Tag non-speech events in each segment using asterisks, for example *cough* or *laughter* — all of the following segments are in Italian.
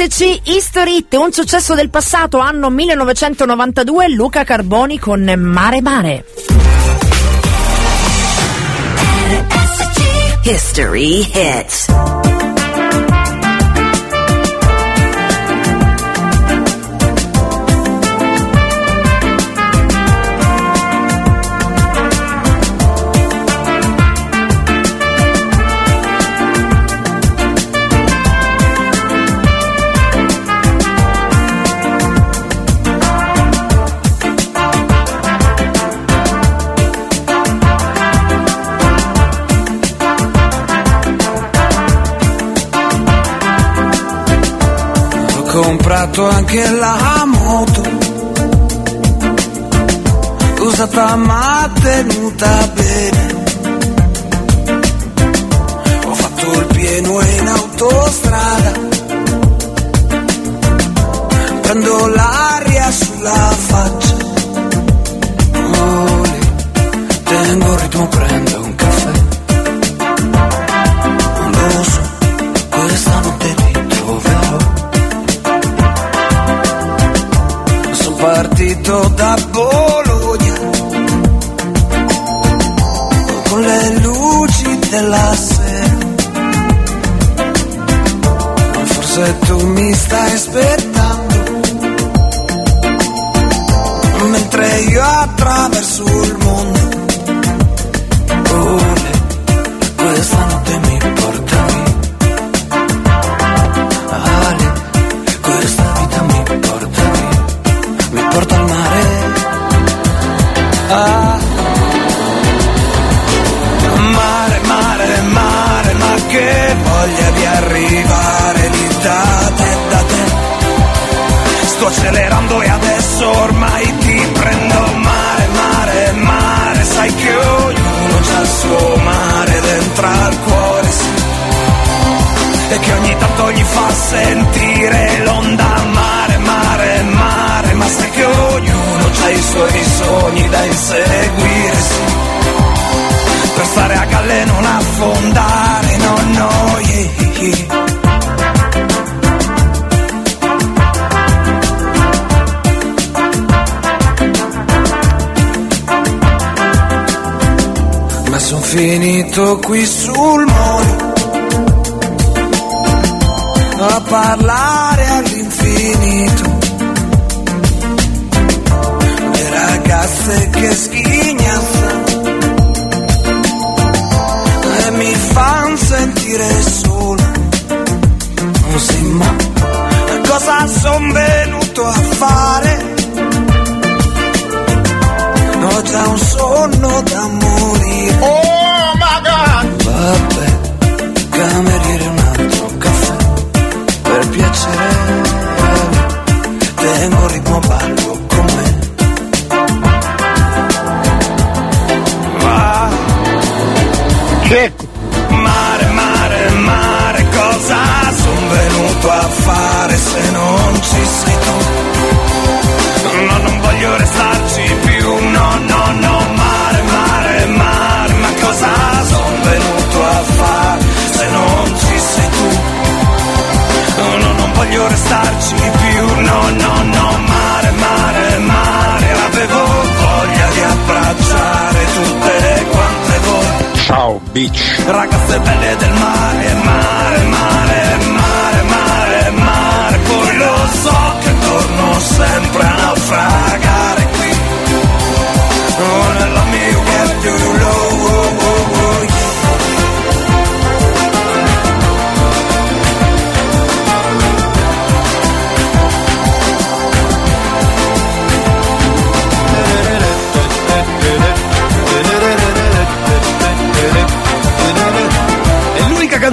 RSC History Hit, un successo del passato, anno 1992, Luca Carboni con Mare Mare. History Hit. Comprato anche la moto. Usata ma tenuta bene? Ho fatto il pieno in autostrada. Prendo l'aria sulla faccia. Oh, tengo il ritmo prendo Tu mi stai aspettando mentre io attraverso il mondo. Adesso ormai ti prendo mare, mare, mare, sai che ognuno c'ha il suo mare dentro al cuore, sì e che ogni tanto gli fa sentire l'onda mare, mare, mare, ma sai che ognuno ha i suoi sogni da inseguire, sì. Per stare a galle non affondare, no, no, yeah, yeah. Finito qui sul molo a parlare all'infinito. Le ragazze che schignazzano e mi fanno sentire solo. Non si ma cosa son venuto a fare? Bitch. Ragazze belle del mare, mare, mare,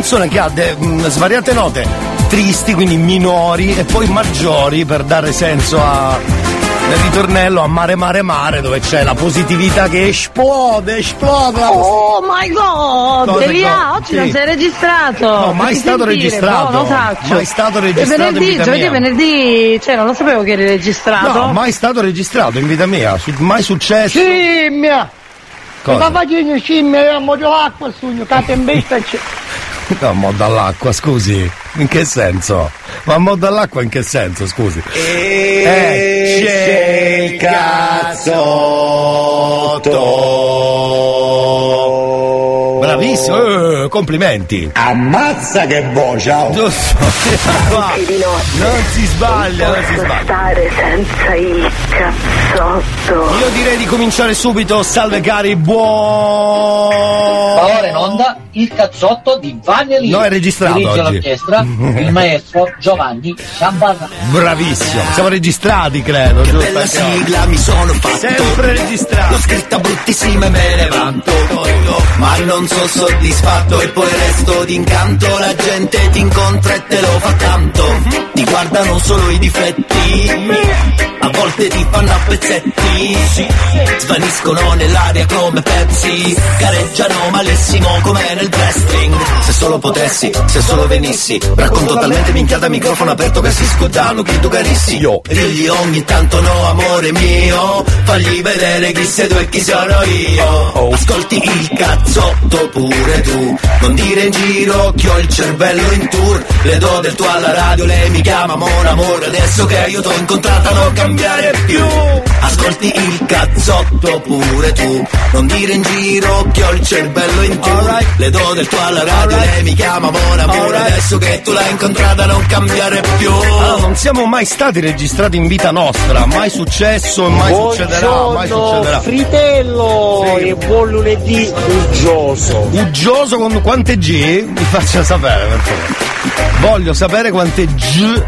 canzone che ha de- mh, svariate note tristi, quindi minori, e poi maggiori per dare senso a, nel ritornello a mare mare mare dove c'è la positività che esplode, esplode. Oh my god! Cosa Elia, go- oggi sì. non sei registrato! No, mai stato sentire, registrato. No. Mai stato E registrato in venerdì, giovedì, mia. venerdì, cioè non lo sapevo che eri registrato. No, mai stato registrato in vita mia, mai successo. Scimmia! Cosa? Ma facendo scimmia, io amo l'acqua, sogno, che tempesta c'è. *laughs* No, mo dall'acqua, scusi. In che senso? Ma mo dall'acqua in che senso, scusi? Eh, c'è il cazzotto. Bravissimo, eh, complimenti. Ammazza che voce! oh. Giusto. Qua. *laughs* Non si sbaglia, non si sbaglia. stare senza il cazzotto. Io direi di cominciare subito, salve cari, buon... Ora in onda il cazzotto di Vanelli. No, è registrato Dirige oggi. l'orchestra *laughs* il maestro Giovanni Ciambarra. Bravissimo, siamo registrati credo, giusto? Bella Anche oggi. sigla mi sono fatto Sempre registrato. L'ho scritta bruttissima e me ne vanto Ma non soddisfatto e poi resto d'incanto. La gente ti incontra e te lo fa tanto. Ti guardano solo i difetti A volte ti fanno a pezzetti Svaniscono nell'aria come Pepsi. Gareggiano malissimo come nel wrestling. Se solo potessi, se solo venissi. Racconto talmente minchiata microfono aperto che si scudano Chi tu carissi. Io. Digli ogni tanto no amore mio Fagli vedere chi sei tu e chi sono io. Ascolti il cazzotto pure tu. Non dire in giro che ho il cervello in tour. Le do del tuo alla radio, lei mi chiama mon amore. Adesso che io t'ho incontrata non cambiare più Ascolti il cazzotto pure tu Non dire in giro che ho il cervello in tour Alright. Le do del tuo alla radio, Alright. lei mi chiama mon amore Alright. Adesso che tu l'hai incontrata non cambiare più Allora, non siamo mai stati registrati in vita nostra, mai successo e mai succederà, mai succederà. fritello Sì. e buon lunedì uggioso. Uggioso con quante G? Mi faccia sapere per favore. Voglio sapere quante G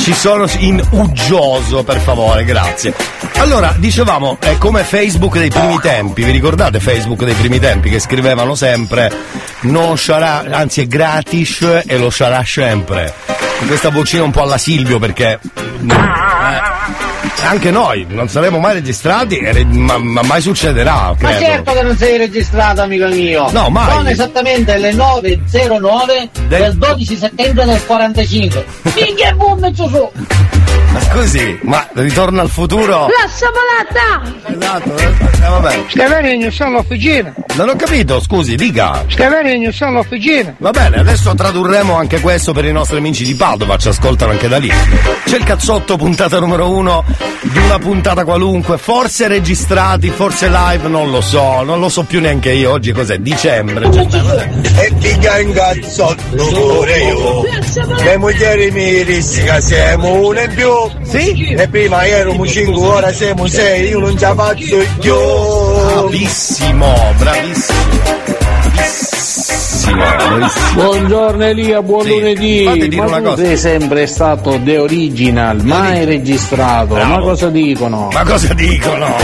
ci sono in uggioso, per favore, grazie. Allora, dicevamo, è come Facebook dei primi tempi, vi ricordate Facebook dei primi tempi che scrivevano sempre non sarà, anzi è gratis e lo sarà sempre. Questa vocina un po' alla Silvio perché eh, anche noi non saremo mai registrati, e re- ma, ma mai succederà, Ma credo. certo che non sei registrato, amico mio. No, mai. Sono esattamente le 9.09 Del- del 12 settembre del 45. Minchia boom su! Ma scusi, ma ritorno al futuro? La saponata! Esatto, eh, vabbè. Stevenio sono all'officina. Non ho capito, scusi, dica. Stevenio sono all'officina. Va bene, adesso tradurremo anche questo per i nostri amici di Padova, ci ascoltano anche da lì. C'è il cazzotto puntata numero uno di una puntata qualunque, forse registrati, forse live, non lo so, non lo so più neanche io. Oggi cos'è? Dicembre. E figa in cazzotto pure io. Le mogli mi rischica siamo una in più. Sì? E prima ero 5, ora siamo 6, io non ce la faccio più. Bravissimo, bravissimo. Buongiorno Elia, buon Sì, lunedì. fate dire Ma una tu cosa. sei sempre stato The Original, mai registrato. Bravo. Ma cosa dicono? Ma cosa dicono?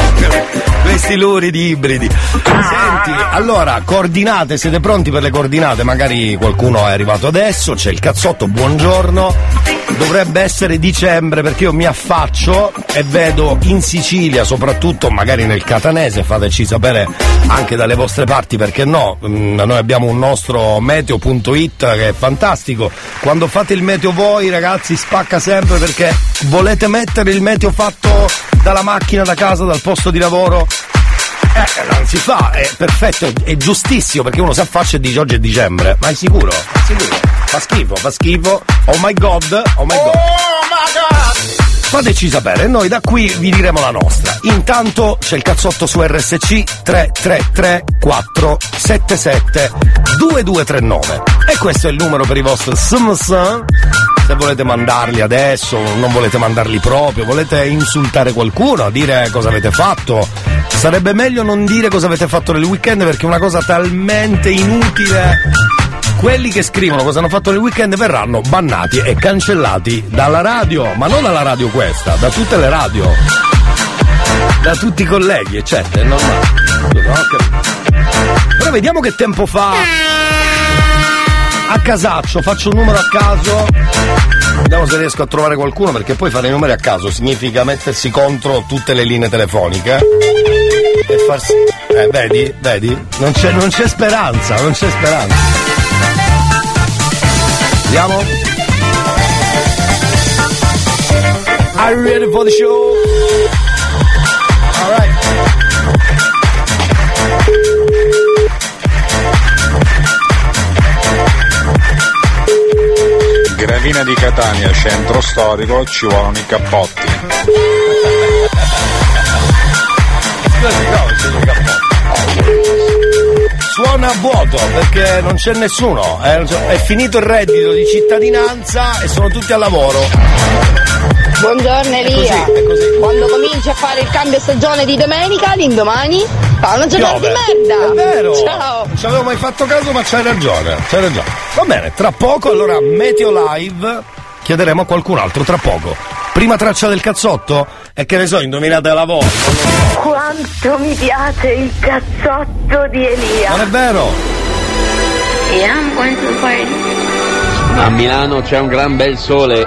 Questi luridi ibridi. Senti, allora, coordinate, siete pronti per le coordinate? Magari qualcuno è arrivato adesso, c'è il cazzotto, buongiorno. Dovrebbe essere dicembre perché io mi affaccio e vedo in Sicilia, soprattutto magari nel catanese, fateci sapere anche dalle vostre parti perché no, Mm, noi abbiamo un nostro meteo.it che è fantastico. Quando fate il meteo voi ragazzi spacca sempre perché volete mettere il meteo fatto dalla macchina, da casa, dal posto di lavoro. Eh, non si fa, è perfetto, è giustissimo perché uno si affaccia e dice oggi è dicembre, ma è sicuro? È sicuro. Fa schifo, fa schifo. Oh my god, oh my god. Fateci sapere, noi da qui vi diremo la nostra. Intanto c'è il cazzotto su RSC 333 477 2239 e questo è il numero per i vostri SMS. Se volete mandarli adesso, non volete mandarli proprio, volete insultare qualcuno, dire cosa avete fatto, sarebbe meglio non dire cosa avete fatto nel weekend perché è una cosa talmente inutile quelli che scrivono cosa hanno fatto nel weekend verranno bannati e cancellati dalla radio, ma non dalla radio questa, da tutte le radio, da tutti i colleghi, eccetera, è normale. Però vediamo che tempo fa. A casaccio, faccio un numero a caso. Vediamo se riesco a trovare qualcuno perché poi fare i numeri a caso significa mettersi contro tutte le linee telefoniche e farsi. Eh, vedi, vedi? Non c'è, non c'è speranza, non c'è speranza. Andiamo. Are you ready for the show? Fine di Catania, centro storico, ci vogliono i cappotti. Suona a vuoto perché non c'è nessuno, è, è finito il reddito di cittadinanza e sono tutti al lavoro. Buongiorno Elia. Quando cominci a fare il cambio stagione di domenica, l'indomani fa una giornata Piove. di merda. È vero! Ciao. Non ci avevo mai fatto caso, ma c'hai ragione, c'hai ragione. Va bene, tra poco allora Meteo Live chiederemo a qualcun altro, tra poco. Prima traccia del cazzotto? E che ne so, indovinate la voce. Quanto mi piace il cazzotto di Elia. Non è vero? Yeah, I'm going to the party. A Milano c'è un gran bel sole.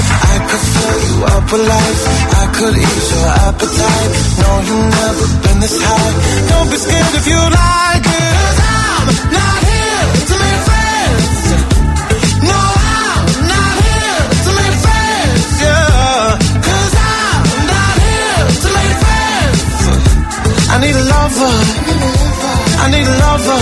I could fill you up with life. I could ease your appetite. No, you've never been this high. Don't be scared if you like it. 'Cause I'm not here to make friends. No, I'm not here to make friends. I'm not here to make friends. I need a lover. I need a lover.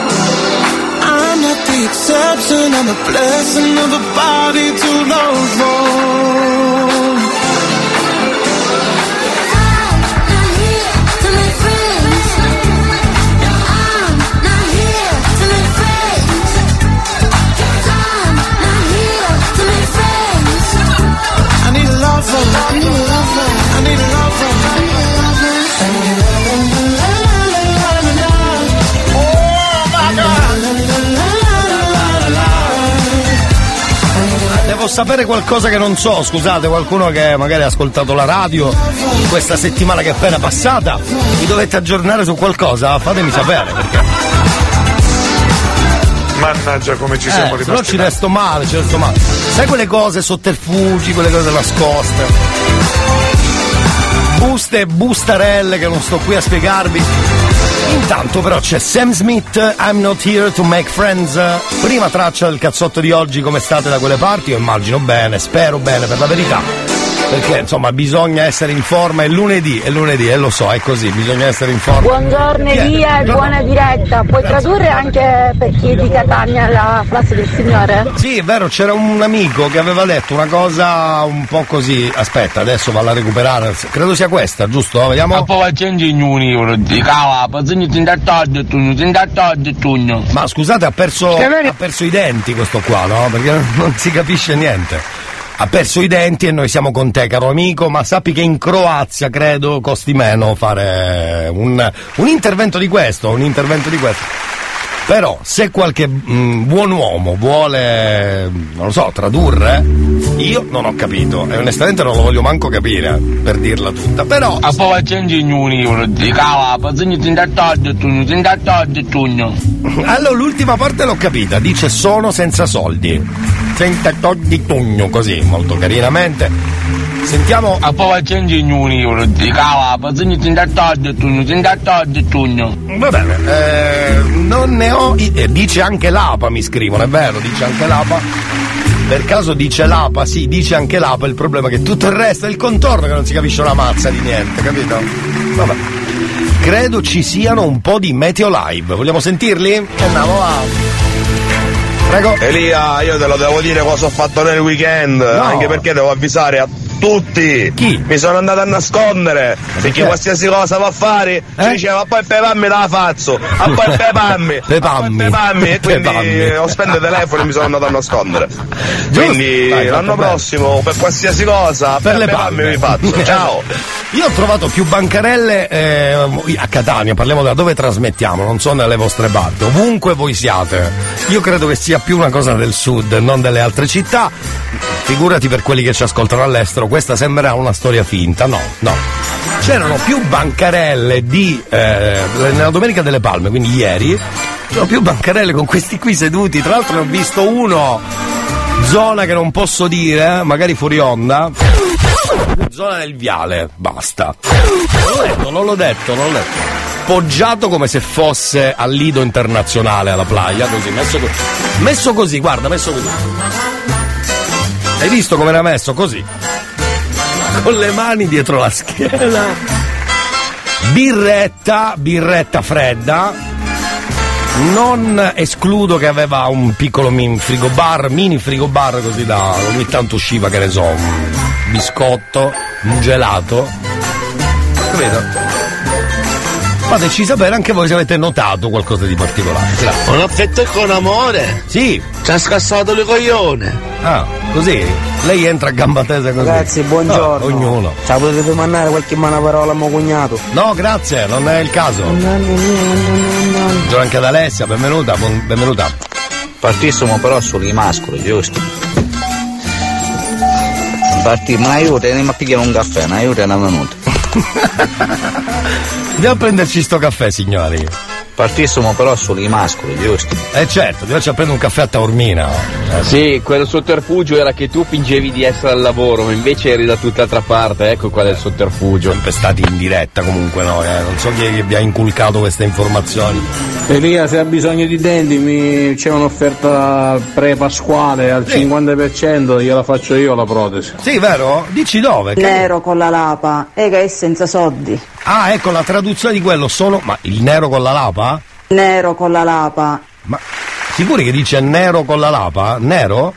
The exception, I'm a blessing of a body to love on. I need a lover. I need a lover. Devo sapere qualcosa che non so, scusate, qualcuno che magari ha ascoltato la radio questa settimana che è appena passata, mi dovete aggiornare su qualcosa, fatemi sapere perché. Mannaggia come ci siamo Eh, rimasti. ci resto male, ci resto male. Sai quelle cose sotterfugi, quelle cose nascoste? Buste e bustarelle che non sto qui a spiegarvi. Intanto però c'è Sam Smith, I'm not here to make friends. Prima traccia del cazzotto di oggi, come state da quelle parti? Io immagino bene, spero bene per la verità. Perché insomma bisogna essere in forma, è lunedì, è lunedì, e lo so, è così, bisogna essere in forma. Buongiorno? Elia e No. buona diretta. Puoi tradurre anche per chi è di Catania la frase del Signore? Sì, è vero, c'era un amico che aveva detto una cosa un po' così. Aspetta, adesso vado a recuperare. Credo sia questa, giusto? Vediamo. Ma poi di cava. Ma scusate, ha perso, ha perso i denti questo qua, no? Perché non si capisce niente. Ha perso i denti e noi siamo con te, caro amico, ma sappi che in Croazia credo costi meno fare un, un intervento di questo, un intervento di questo. Però se qualche mm, buon uomo vuole, non lo so, tradurre, io non ho capito e onestamente non lo voglio manco capire per dirla tutta. Però A poi un euro di cava. Allora, l'ultima parte l'ho capita, dice sono senza soldi. Senza di tugno, così, molto carinamente. Sentiamo. A poi c'è un euro di cava, poi ti indatto e tu, ti indatto e tu. Va bene, eh, non ne ho. i- eh, dice anche l'APA, mi scrivono, è vero, dice anche l'APA. Per caso dice l'APA, sì, dice anche l'APA, il problema è che tutto il resto è il contorno che non si capisce una mazza di niente, capito? Vabbè. Credo ci siano un po' di Meteo Live. Vogliamo sentirli? Andiamo va. Prego. Elia, io te lo devo dire cosa ho fatto nel weekend, anche perché devo avvisare a tutti. Chi? Mi sono andato a nascondere, perché qualsiasi cosa va a fare ci diceva poi pepammi la faccio, a poi pepammi, *laughs* Pepammi. pepammi, e quindi Pepammi. ho spento il telefono e mi sono andato a nascondere. Quindi Dai, l'anno prossimo per qualsiasi cosa, Per le pepammi palle. vi faccio. Ciao. Io ho trovato più bancarelle eh, a Catania, parliamo da dove trasmettiamo, non so nelle vostre parti, ovunque voi siate. Io credo che sia più una cosa del sud, non delle altre città. Figurati per quelli che ci ascoltano all'estero, questa sembrerà una storia finta, no, no. C'erano più bancarelle di eh, nella Domenica delle Palme, quindi ieri, c'erano più bancarelle con questi qui seduti, tra l'altro ne ho visto uno zona che non posso dire, eh, magari fuori onda. Zona del viale, basta. Non l'ho detto, non l'ho detto, non l'ho detto. Poggiato come se fosse al Lido internazionale alla playa, così, messo così. Messo così, guarda, messo così. Hai visto come era messo? Così. Con le mani dietro la schiena. Birretta, birretta fredda. Non escludo che aveva un piccolo min- frigobar, mini frigobar così da ogni tanto usciva, che ne so, un biscotto, un gelato. Capito? Fateci sapere anche voi se avete notato qualcosa di particolare. Grazie. Un affetto con amore? Sì. Ci ha scassato le coglione. Ah, così? Lei entra a gamba tesa così. Ragazzi, buongiorno. Ah, ognuno. Ciao, potete mandare qualche mano parola a mio cognato? No, grazie, non è il caso. Buongiorno anche ad Alessia, benvenuta, buon- benvenuta. Partissimo però sugli mascoli, giusto? Partimmo, un aiuto, andiamo a pigliare un caffè, un aiuto è una venuta. *laughs* Andiamo a prenderci sto caffè, signori. Partissimo però sugli mascoli, giusto? Eh certo, ti faccio a prendere un caffè a Taormina. Eh, Sì, quel sotterfugio era che tu fingevi di essere al lavoro, ma invece eri da tutt'altra parte, ecco qual è il sotterfugio. Sempre stati in diretta comunque noi, eh. non so chi è che vi ha inculcato queste informazioni. Elia, se ha bisogno di denti, mi... c'è un'offerta pre-pasquale al 50%, gliela faccio io la protesi. Sì, vero? Dici dove? Che- Nero con la lapa, e che è senza soldi. Ah, ecco la traduzione di quello sono. Ma il nero con la lapa? Nero con la lapa. Ma sicuri che dice nero con la lapa? Nero?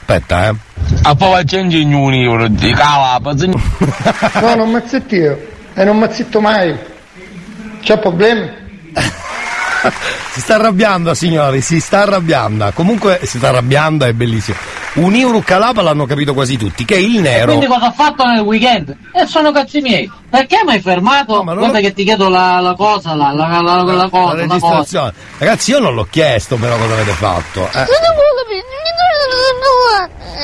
Aspetta, eh. A poi c'è un euro di cava, poi No, non mazzetto io. E non mazzitto mai. C'è problemi? *laughs* Si sta arrabbiando, signori, si sta arrabbiando. Comunque si sta arrabbiando, è bellissimo. Un euro calapa l'hanno capito quasi tutti, che è il nero. Quindi cosa ha fatto nel weekend? E sono cazzi miei. Perché mi hai fermato? Guarda che ti chiedo la, la cosa, la, la, la, la, la cosa, cosa. registrazione. Ragazzi, io non l'ho chiesto, però cosa avete fatto. Eh.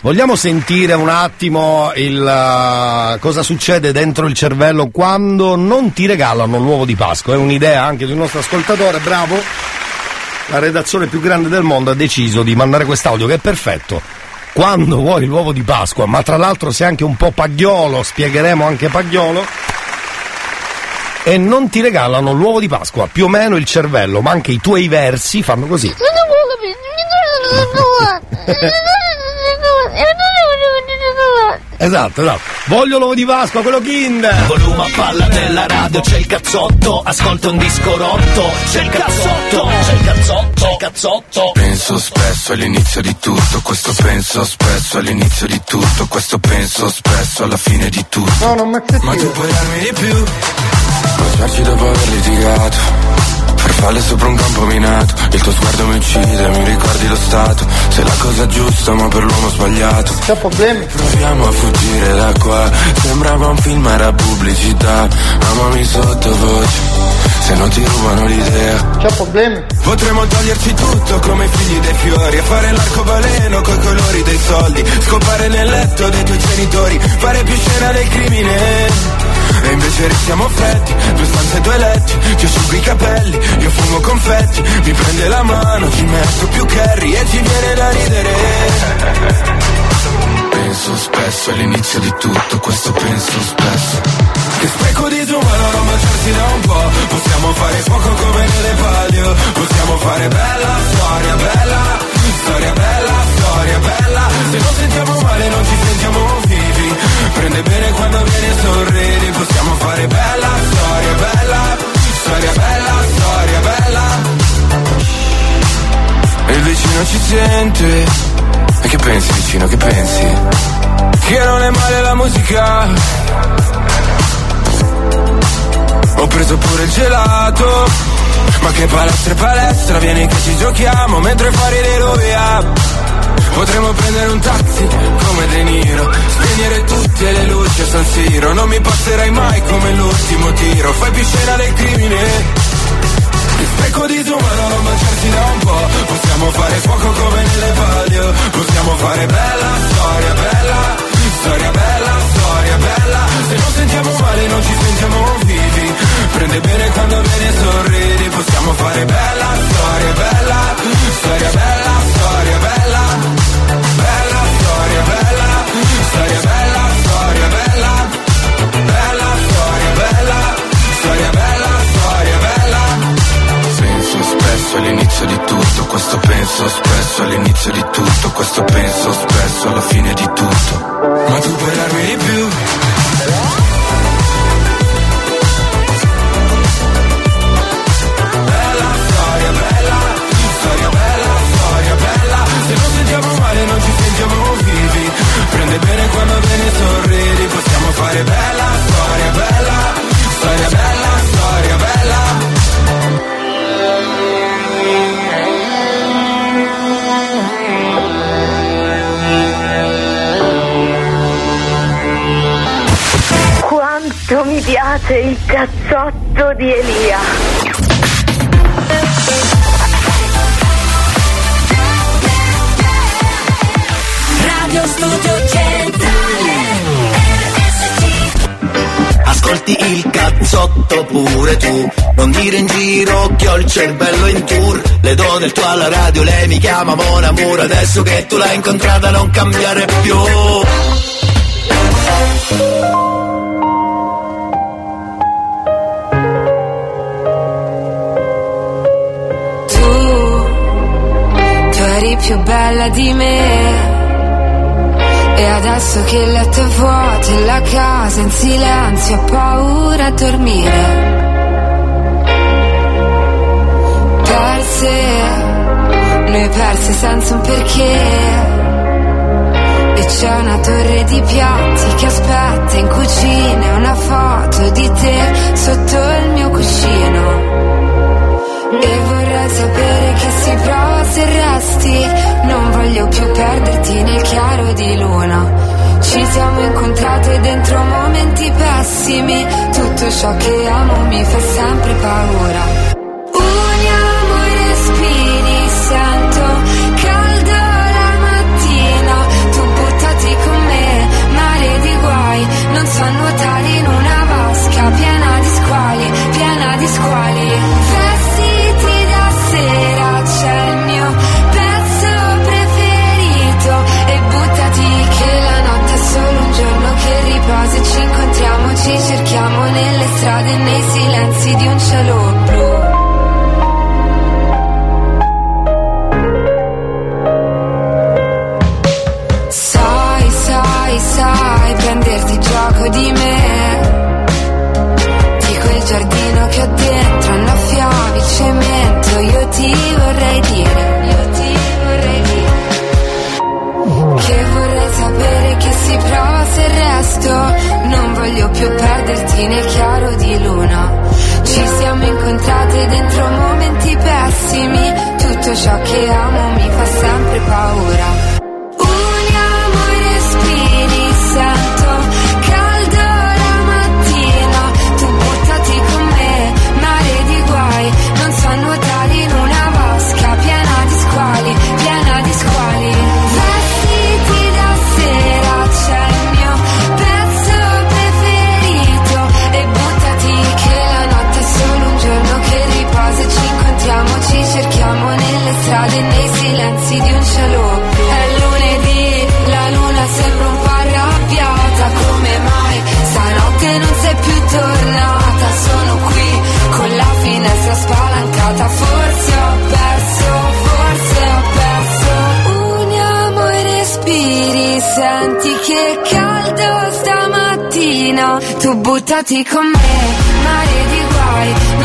Vogliamo sentire un attimo il, uh, cosa succede dentro il cervello quando non ti regalano l'uovo di Pasqua? È un'idea anche di un nostro ascoltatore, bravo. La redazione più grande del mondo ha deciso di mandare quest'audio che è perfetto. Quando vuoi l'uovo di Pasqua, ma tra l'altro sei anche un po' pagliolo, spiegheremo anche pagliolo. E non ti regalano l'uovo di Pasqua, più o meno il cervello, ma anche i tuoi versi fanno così. Esatto, esatto. Voglio l'uovo di Pasqua, quello Kinder! Volume a palla della radio, c'è il cazzotto, ascolta un disco rotto, c'è il cazzotto, c'è il cazzotto, c'è il cazzotto. Penso spesso all'inizio di tutto, questo penso spesso all'inizio di tutto, questo penso spesso alla fine di tutto. No, non mazzetto Ma tu puoi darmi di più, baciarci dopo aver litigato. Farfalle sopra un campo minato, il tuo sguardo mi uccide, mi ricordi lo stato. Sei la cosa giusta ma per l'uomo sbagliato. C'è problemi? Proviamo a fuggire da qua, sembrava un film, era pubblicità. Amami sottovoce, se non ti rubano l'idea. C'è problemi? Potremmo toglierci tutto come i figli dei fiori E fare l'arcobaleno coi colori dei soldi Scopare nel letto dei tuoi genitori Fare più scena del crimine E invece restiamo freddi Due stanze, due letti Ti asciugo i capelli Io fumo confetti Mi prende la mano Ci metto più curry E ci viene da ridere Penso spesso è l'inizio di tutto, questo penso spesso. Che spreco di disumano non baciarsi da un po', possiamo fare fuoco come nelle palio, possiamo fare bella storia, bella, storia bella, storia bella. Se non sentiamo male non ci sentiamo prende bene quando vieni e sorridi, possiamo fare bella storia, bella, storia bella, storia bella. E il vicino ci sente. E che pensi vicino, che pensi? Che non è male la musica. Ho preso pure il gelato. Ma che palestra e palestra Vieni che ci giochiamo. Mentre fare le via Potremmo prendere un taxi come De Niro. Spegnere tutte le luci a San Siro. Non mi passerai mai come l'ultimo tiro. Fai più scena del crimine. Spreco di disumano non baciarsi da un po' Possiamo fare fuoco come nelle palio. Possiamo fare bella storia, bella. Storia bella, storia bella. Se non sentiamo male non ci sentiamo vivi. Prende bene quando vieni e sorridi. Possiamo fare bella storia, bella. Storia bella, storia bella bella Storia bella, storia bella Bella storia, bella Storia bella, storia bella Penso spesso all'inizio di tutto, questo penso spesso all'inizio di tutto, questo penso spesso alla fine di tutto. Ma tu darmi di più. Prende bene quando vieni e sorridi, possiamo fare bella storia, bella, storia bella, storia bella. Quanto mi piace il cazzotto di Elia. Radio Studio Centrale Ascolti il cazzotto pure tu. Non dire in giro che ho il cervello in tour. Le do del tuo alla radio, lei mi chiama Mon Amour. Adesso che tu l'hai incontrata non cambiare più. Tu, tu eri più bella di me. E adesso che il letto è vuoto e la casa in silenzio, ho paura a dormire. Perse, noi perse senza un perché. E c'è una torre di piatti che aspetta in cucina una foto di te sotto il mio cuscino. Vorrei sapere che si prova se resti Non voglio più perderti nel chiaro di luna. Ci siamo incontrate dentro momenti pessimi Tutto ciò che amo mi fa sempre paura. Uniamo i respiri, sento caldo la mattina Tu buttati con me, mare di guai Non so nuotare nei silenzi di un cielo blu. Sai, sai, sai prenderti gioco di me. Di quel giardino che ho dentro annaffiavi cemento Io ti vorrei dire Io ti vorrei dire Che vorrei sapere che si prova se resto Non voglio più perderti nel chiaro di incontrate dentro momenti pessimi. Tutto ciò che amo mi fa sempre paura stamattina, tu buttati con me, mare di guai,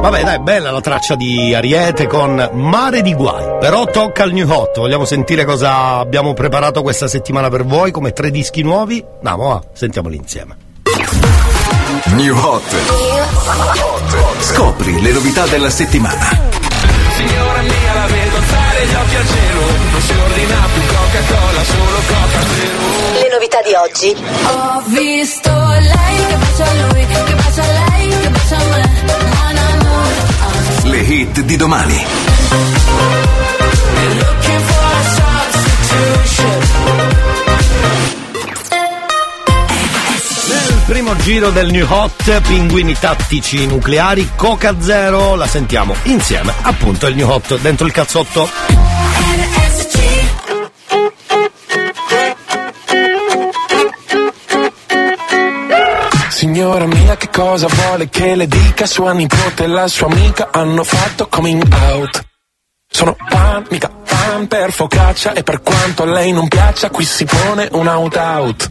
Vabbè, dai, bella la traccia di Ariete con Mare di Guai. Però tocca al New Hot. Vogliamo sentire cosa abbiamo preparato questa settimana per voi, come tre dischi nuovi? Andiamo, va, sentiamoli insieme. New Hot. Scopri le novità della settimana. Signora mia la vedo alzare gli occhi al cielo Non si ordina più Coca-Cola, solo Coca Zero Le novità di oggi. Ho visto lei che bacia a lui, che bacia a lei, che bacia a me. Le hit di domani. primo giro del New Hot, pinguini tattici nucleari, Coca Zero, la sentiamo insieme, appunto il New Hot dentro il cazzotto. Signora mia che cosa vuole che le dica? Sua nipote e la sua amica hanno fatto coming out. Sono pan, mica pan per focaccia E per quanto a lei non piaccia qui si pone un out out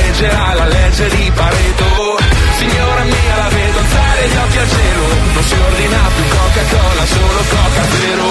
reggerà la legge di Pareto. Signora mia, la vedo alzare gli occhi al cielo. Non si ordina più Coca-Cola, solo Coca Zero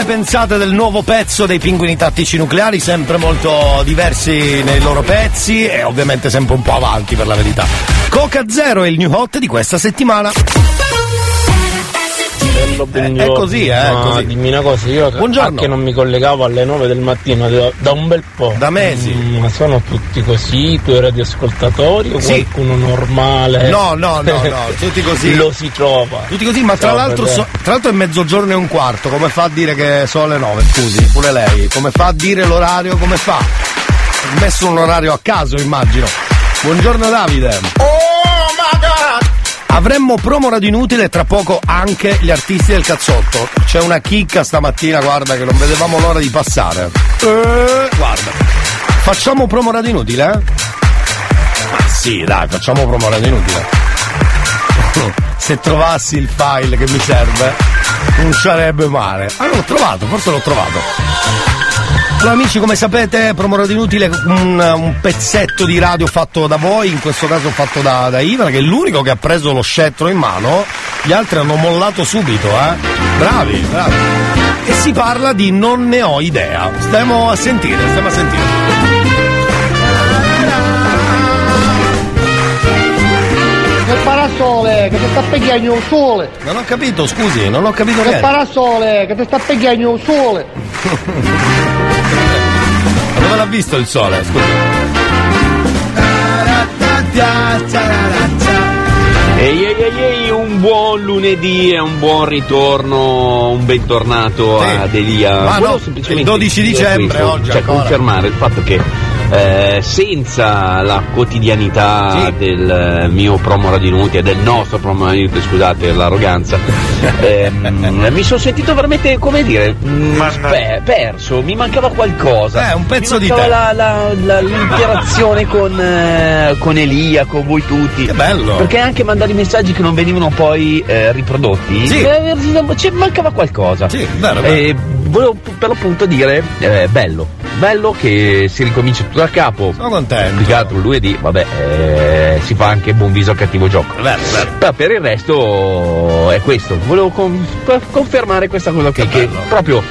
Ne pensate del nuovo pezzo dei pinguini tattici nucleari? Sempre molto diversi nei loro pezzi e ovviamente sempre un po' avanti per la verità. Coca Zero è il new hot di questa settimana. Bello, buongiorno. è così, eh, è Ma così. dimmi una cosa, io Buongiorno. che non mi collegavo alle 9 del mattino da, da un bel po'. Da mesi. Mm, ma sono tutti così, i tuoi radioascoltatori o Sì. qualcuno normale? No, no, no, no, *laughs* tutti così. Lo si trova. Tutti così, ma tra l'altro, Pepe. so- tra l'altro è mezzogiorno e un quarto, come fa a dire che sono le nove? Scusi, pure lei. Come fa a dire l'orario? Come fa? Ho messo un orario a caso, immagino. Buongiorno Davide. Oh my god! Avremmo promo radio inutile e tra poco anche gli artisti del cazzotto. C'è una chicca stamattina, guarda, che non vedevamo l'ora di passare. Eh, guarda. Facciamo promo radio inutile, eh? Ma sì, dai, facciamo promo radio inutile. *laughs* Se trovassi il file che mi serve, non sarebbe male. Ah, l'ho trovato, forse l'ho trovato. Allora amici, come sapete, Promo Radio Inutile è un, un pezzetto di radio fatto da voi, in questo caso fatto da, da Ivan, che è l'unico che ha preso lo scettro in mano, gli altri hanno mollato subito, eh. Bravi, bravi. E si parla di non ne ho idea. Stiamo a sentire, stiamo a sentire. Che parasole, che ti sta picchiando il sole. Non ho capito, scusi, non ho capito Che niente. parasole, che ti sta picchiando il sole. *laughs* Ma Dove l'ha visto il sole? Scusi. Ehi ehi ehi ehi, un buon lunedì e un buon ritorno, un bentornato ad Elia. Ma Volevo no, semplicemente il 12 dire dicembre questo, oggi cioè ancora. confermare il fatto che eh, senza la quotidianità del eh, mio promo radio inutile, del nostro promo radio inutile, scusate l'arroganza, ehm, *laughs* mi sono sentito veramente, come dire, mm, spe- perso, mi mancava qualcosa. Eh, un pezzo mi di mancava te. La, la- la- l'interazione con, eh, con Elia, con voi tutti. Che bello! Perché anche mandare i messaggi che non venivano poi eh, riprodotti, Sì. eh, ci mancava qualcosa. Sì, vero, vero. Volevo per l'appunto dire, eh, bello, bello che si ricomincia tutto da capo. Sono contento. Più che altro lunedì, vabbè, eh, si fa anche buon viso al cattivo gioco. Però per il resto è questo, volevo con- confermare questa cosa qui, che proprio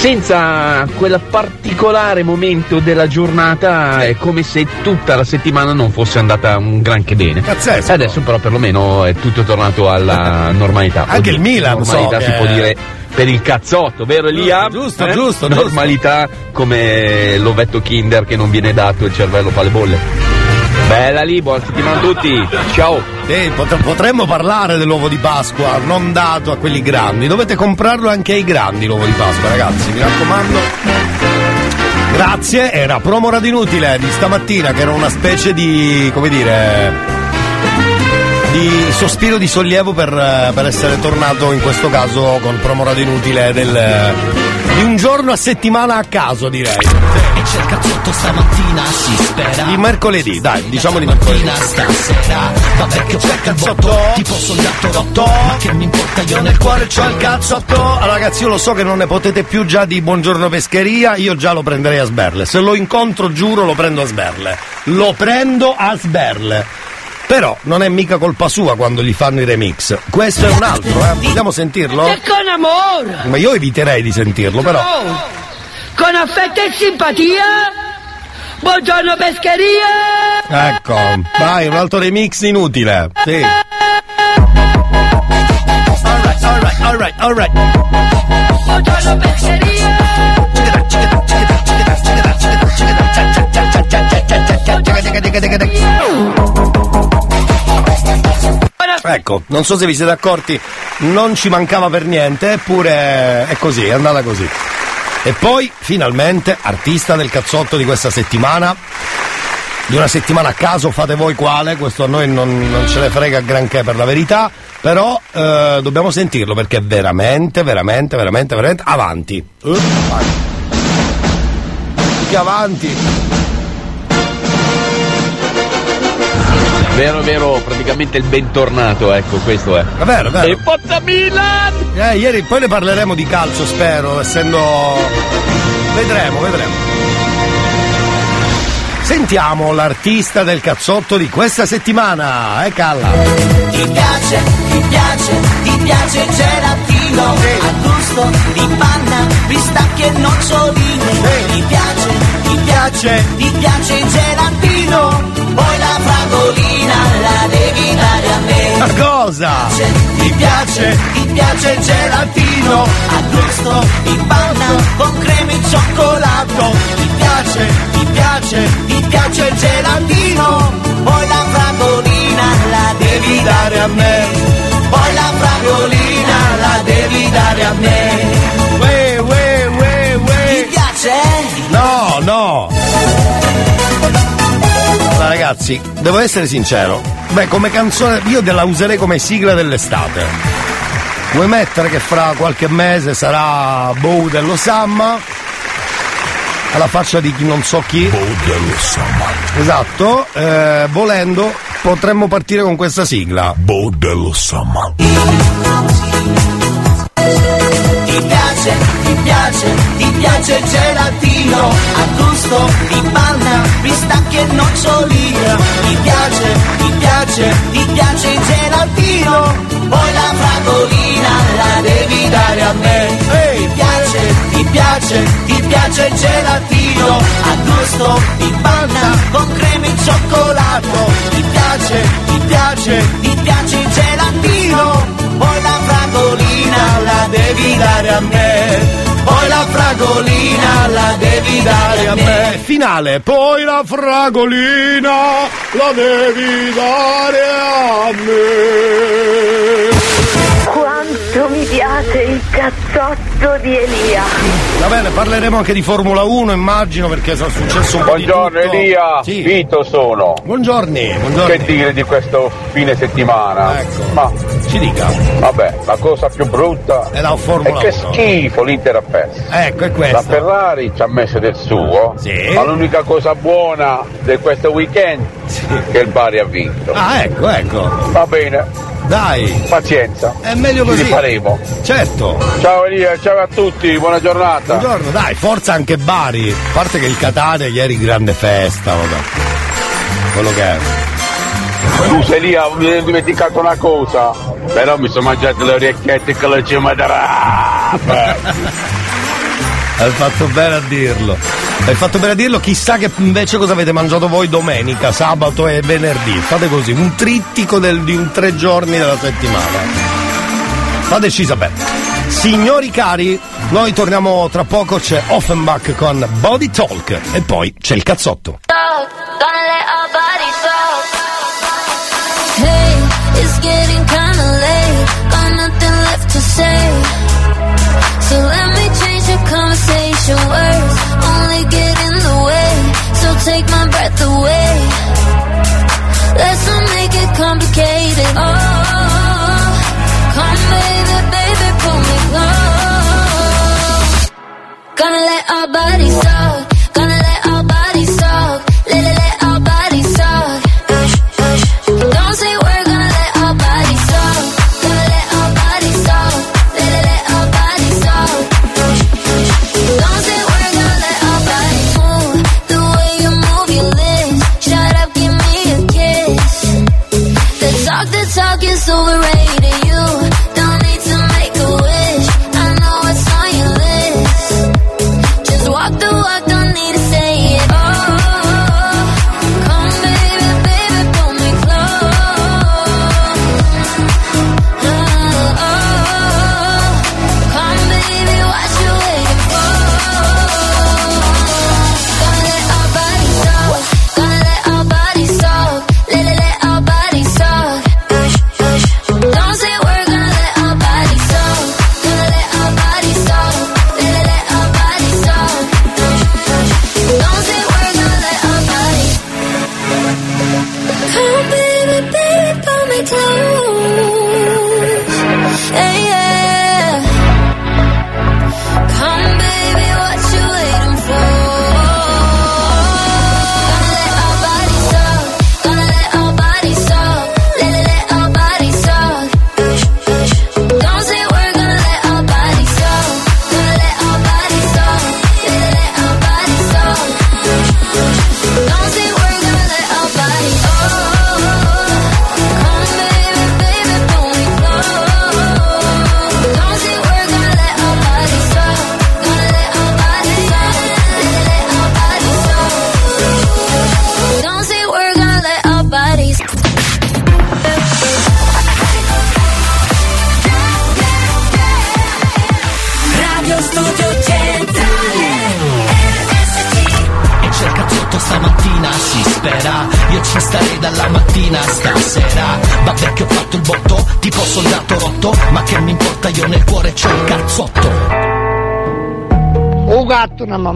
senza quel particolare momento della giornata è come se tutta la settimana non fosse andata un granché bene. Pazzesco. Adesso però perlomeno è tutto tornato alla *laughs* normalità. Anche il Milan, so normalità si che- può dire per il cazzotto, vero Elia? Giusto, Eh? giusto, giusto. Normalità come l'ovetto Kinder che non viene dato e il cervello fa le bolle. Bella lì, buona settimana a tutti. Ciao. Pot- potremmo parlare dell'uovo di Pasqua, non dato a quelli grandi. Dovete comprarlo anche ai grandi l'uovo di Pasqua, ragazzi, mi raccomando. Grazie, era promo radio inutile di stamattina, che era una specie di. come dire. di sospiro di sollievo per, eh, per essere tornato in questo caso con promo radio inutile del, di un giorno a settimana a caso, direi. E c'è il cazzotto stamattina, si spera. Di mercoledì, dai, diciamo di mercoledì. Stasera, vabbè che c'è il botto, tipo soldato rotto, ma che mi importa io nel cuore c'ho il cazzotto. Allora, ragazzi, io lo so che non ne potete più già di buongiorno pescheria, io già lo prenderei a sberle. Se lo incontro, giuro, lo prendo a sberle. Lo prendo a sberle. Però non è mica colpa sua quando gli fanno i remix. Questo è un altro, eh. Vogliamo sentirlo? E con amore, Ma io eviterei di sentirlo, però. con affetto e simpatia. Buongiorno pescheria. Ecco, vai, un altro remix inutile. Sì. Alright, alright, alright, alright. Buongiorno pescheria. Ecco, non so se vi siete accorti, non ci mancava per niente, eppure è così, è andata così. E poi, finalmente, artista del cazzotto di questa settimana, di una settimana a caso, fate voi quale, questo a noi non, non ce ne frega granché per la verità, però eh, dobbiamo sentirlo perché è veramente, veramente, veramente, veramente avanti. Vai. Che avanti. Vero, vero, praticamente il bentornato, ecco, questo è. È vero, è vero. E Forza Milan! Eh, ieri poi ne parleremo di calcio, spero, essendo. Vedremo, vedremo. Sentiamo l'artista del cazzotto di questa settimana, eh Calla. Ti piace, ti piace, ti piace il gelatino A gusto di panna, pistacchi e nocciolini Ti piace, ti piace, ti piace il gelatino Poi la fragolina la devi dare a me Ma cosa? Ti piace, ti piace il gelatino gusto di panna con crema e cioccolato Ti piace, ti piace, ti piace il gelatino Poi la fragolina la devi dare a me Poi la fragolina la devi dare a me Uè, uè, uè, uè. Ti piace? No, no. Ragazzi, devo essere sincero. Beh, come canzone, io te la userei come sigla dell'estate. Vuoi mettere che fra qualche mese sarà Bow dello Samma? Alla faccia di chi non so chi. Bow dello Samma. Esatto, eh, volendo potremmo partire con questa sigla. Bow dello Samma. Ti piace, ti piace, ti piace il gelatino. A gusto di panna, pistacchi e nocciolina Ti piace, ti piace, ti piace il gelatino. Poi la fragolina la devi dare a me. Ti piace, ti piace, ti piace il gelatino. A gusto di panna con crema e cioccolato. Ti piace, ti piace, ti piace il gelatino poi la devi dare a. Poi la fragolina la devi dare a me. Finale, poi la fragolina la devi dare a me. Quanto mi piace il cazzotto di Elia. Va bene, parleremo anche di Formula 1, immagino, perché è successo un po' di Buongiorno. Elia, Sì. Vito sono. Buongiorni, buongiorno. Che dire di questo fine settimana? Ecco. Ma ci dica. Vabbè, la cosa più brutta è la Formula che 1. schifo l'Inter ha perso. Ecco, è La questa. Ferrari ci ha messo del suo, ma l'unica cosa buona di questo weekend è che il Bari ha vinto. Ah, ecco, ecco. Va bene, Dai. pazienza. È meglio Ci così. rifaremo. Certo. Ciao Elia, ciao a tutti, buona giornata. Buongiorno, dai, forza anche Bari. A parte che il Catania ieri grande festa, vabbè. Quello che è. Scusa Elia, mi ho dimenticato una cosa, però mi sono mangiato le orecchiette con la cima da *laughs* Hai fatto bene a dirlo. Hai fatto bene a dirlo, chissà che invece cosa avete mangiato voi domenica, sabato e venerdì. Fate così, un trittico del- di un tre giorni della settimana. Fateci sapere. Signori cari, noi torniamo tra poco, c'è Offenbach con Body Talk e poi c'è il cazzotto. Hey, conversation. Words only get in the way. So take my breath away. Let's not make it complicated. Oh, come baby, baby, pull me close. Gonna let our bodies talk.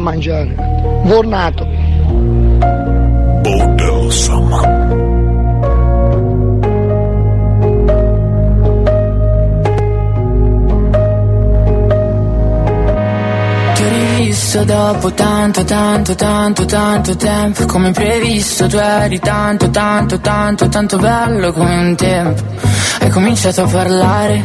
Mangiare. Vornato. Bordello ho rivisto dopo tanto, tanto, tanto, tanto tempo Come previsto tu eri tanto, tanto, tanto, tanto bello come un tempo Hai cominciato a parlare,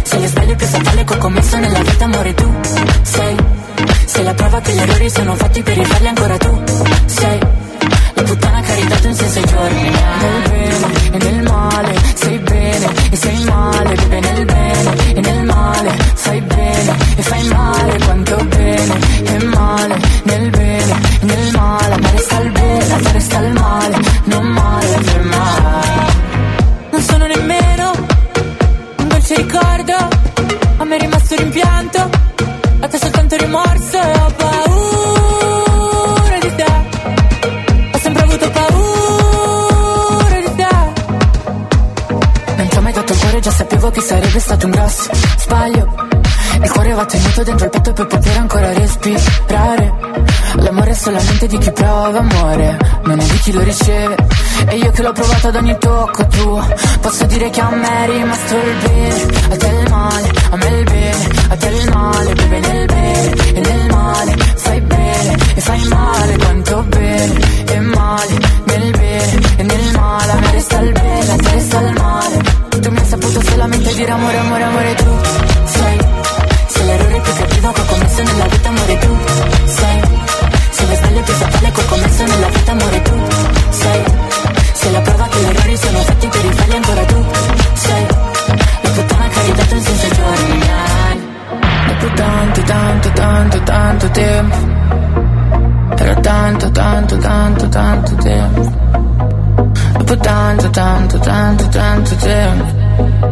Sei lo sbaglio più fatale che ho commesso nella vita amore tu sei. Sei la prova che gli errori sono fatti per rifarli ancora tu sei. La puttana che ha ridato un senso ai giorni. Nel bene e nel male sei bene e sei male Bebe nel bene e nel male fai bene e fai male Quanto bene e male. Nel bene e nel male Ma resta il bene, ma resta il male Non male per mai Non sono nemmeno un dolce ricordo Me è rimasto rimpianto? A te soltanto rimorso e ho paura di te. Ho sempre avuto paura di te. Non ti ho mai dato il cuore, già sapevo che sarebbe stato un grosso sbaglio. Il cuore va tenuto dentro il petto per poter ancora respirare L'amore è solamente di chi prova amore, non è di chi lo riceve. E io che l'ho provato ad ogni tocco tuo Posso dire che a me è rimasto il bene. A te il male, a me il bene. A te il male, beve nel bene. E nel male, fai bene. E fai male Quanto bene. E male Nel bene. E nel male A me resta il bene, a te resta il male. Tu mi hai saputo solamente dire amore, amore, amore tu. Sei, sei l'errore più cattivo che ho commesso nella vita amore tu sbaglio più che ho commesso nella vita amore tu. Sei, sei la prova che gli errori sono fatti per rifarli ancora tu. Sei, la puttana che ha ridato in senso miei Dopo tanto, tanto, tanto, tanto tempo. Però tanto, tanto, tanto, tanto tempo. Dopo tanto, tanto, tanto, tanto tempo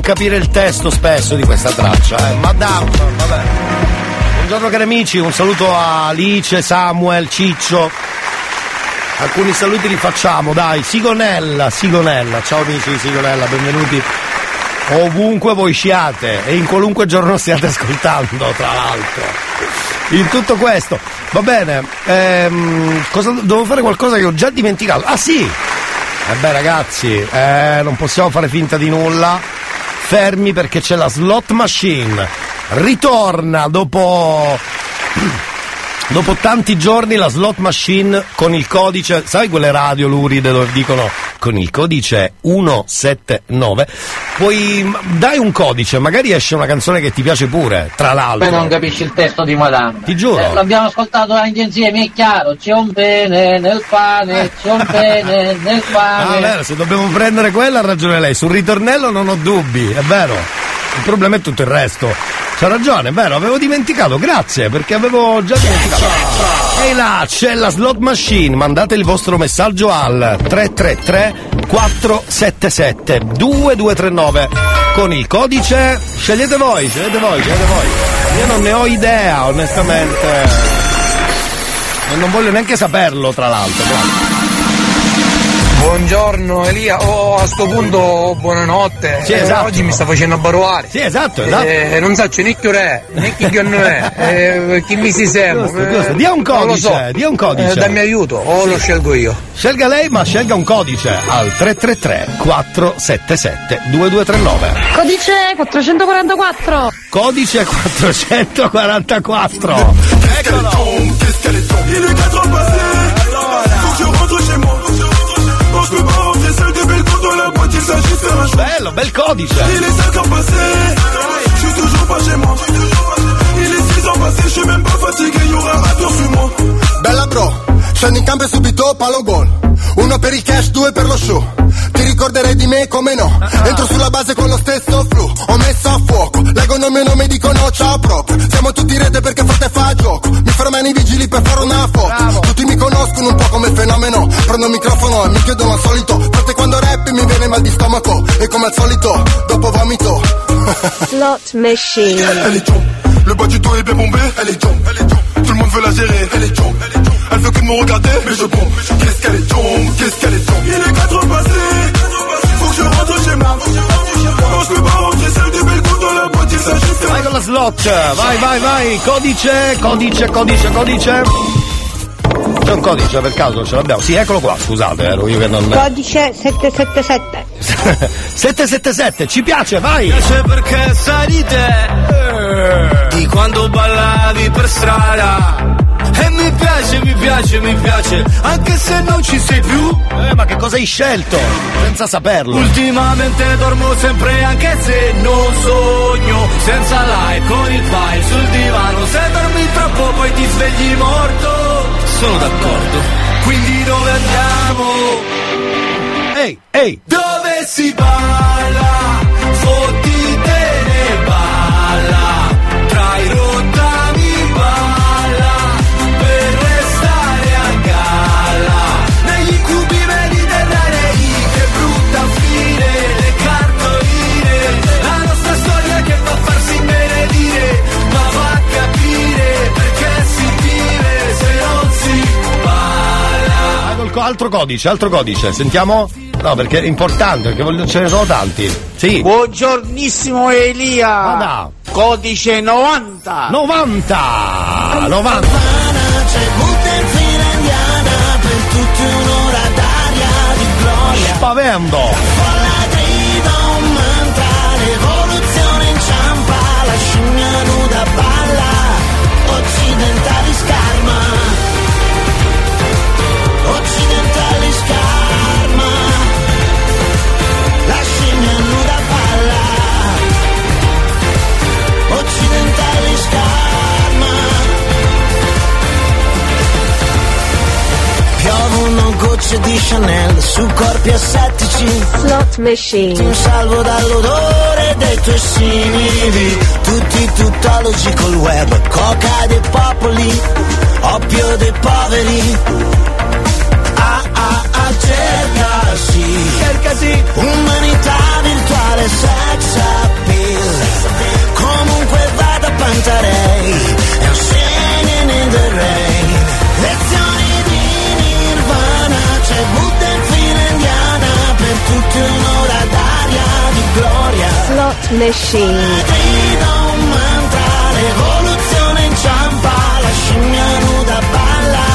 non capire il testo spesso di questa traccia, eh. Madame, vabbè. Buongiorno cari amici, un saluto a Alice, Samuel, Ciccio. Alcuni saluti li facciamo, dai. Sigonella, Sigonella. Ciao amici di Sigonella, benvenuti. Ovunque voi siate e in qualunque giorno stiate ascoltando, tra l'altro. In tutto questo, va bene, ehm, cosa, devo fare qualcosa che ho già dimenticato. Ah sì! E beh ragazzi, eh, non possiamo fare finta di nulla. Fermi perché c'è la slot machine. Ritorna dopo. Dopo tanti giorni la slot machine con il codice, sai quelle radio luride dove dicono con il codice 179, poi dai un codice, magari esce una canzone che ti piace pure, tra l'altro. Poi non capisci il testo di Madame. Ti giuro. Eh, l'abbiamo ascoltato anche insieme, è chiaro, c'è un pene nel pane, c'è un pene nel Ah, pane. è vero, se dobbiamo prendere quella ha ragione lei. Sul ritornello non ho dubbi, è vero. Il problema è tutto il resto. C'ha ragione, è vero, avevo dimenticato, grazie, perché avevo già dimenticato. E là, c'è la slot machine, mandate il vostro messaggio al 333 477 2239 con il codice. Scegliete voi, scegliete voi, scegliete voi. Io non ne ho idea, onestamente. E non voglio neanche saperlo, tra l'altro. Grazie. Buongiorno Elia, oh a sto punto buonanotte. Sì, Eh, esatto. oggi mi sta facendo baruare. Sì, esatto, esatto. Eh, non so né che ore è, né chi non è, eh, chi mi si sembra. Giusto, giusto. Dia un Non lo codice, so. dia un codice. Eh, dammi aiuto, o lo scelgo io. Scelga lei, ma scelga un codice al 333 477 2239. Codice 444. Codice 444. Qu'est-ce s'agit de faire un choix Bello, bel codice Il est 5 ans passés Je suis toujours pas chez moi. Il est 6 ans passés Je suis même pas fatigué. Y'aura un rappeur sur moi. Bella bro, scendi in campo e subito palo gol. Uno per il cash, due per lo show. Ti ricorderai di me come no? Entro sulla base con lo stesso flow. Ho messo a fuoco, leggono il mio nome e dicono ciao proprio. Siamo tutti in rete perché forte fa gioco. Mi fermano i vigili per fare una foto. Tutti mi conoscono un po' come fenomeno. Prendo il microfono e mi chiedono al solito. Forte quando rap mi viene mal di stomaco. E come al solito, dopo vomito. Slot machine. *laughs* Elle est Le bas du dos est bien bombé. Elle est tombe Tout le monde veut la gérer. Elle est tombe Elle veut que de me regarder. Mais je bombe. Qu'est-ce qu'elle est tombe Qu'est-ce qu'elle est tombe Il est 4 ans passés Faut que je rentre chez moi Non je peux pas rentrer des belles coups dans la boîte Il s'agit de Vai con la slot, vai, vai, vai. Codice, codice, codice, codice. C'è un codice per caso, ce l'abbiamo? Sì, eccolo qua, scusate, ero io che non. Codice 777. 777, *laughs* ci piace, vai! piace perché sai di te Di quando ballavi per strada E mi piace, mi piace, mi piace Anche se non ci sei più Eh, ma che cosa hai scelto? Senza saperlo. Ultimamente dormo sempre anche se non sogno Senza like con il file sul divano Se dormi troppo poi ti svegli morto Sono d'accordo Quindi dove andiamo? Ehi, ehi! Dove si balla? Altro codice, altro codice, sentiamo? No, perché è importante, perché ce ne sono tanti. Sì. Buongiornissimo Elia. Vada. Codice 90. 90! 90! C'è gocce di Chanel su corpi assettici. Slot machine. Un salvo dall'odore dei tuoi simili. Tutti tuttologi col web Coca dei popoli Oppio dei poveri. Ah ah ah cercasi Cercasi Umanità virtuale sex appeal. Comunque vada Pantarei È un in the rain nirvana C'è Buddha in fila indiana Per tutti un'ora d'aria di gloria Slot machine. Grida un mantra Rivoluzione inciampa La scimmia nuda balla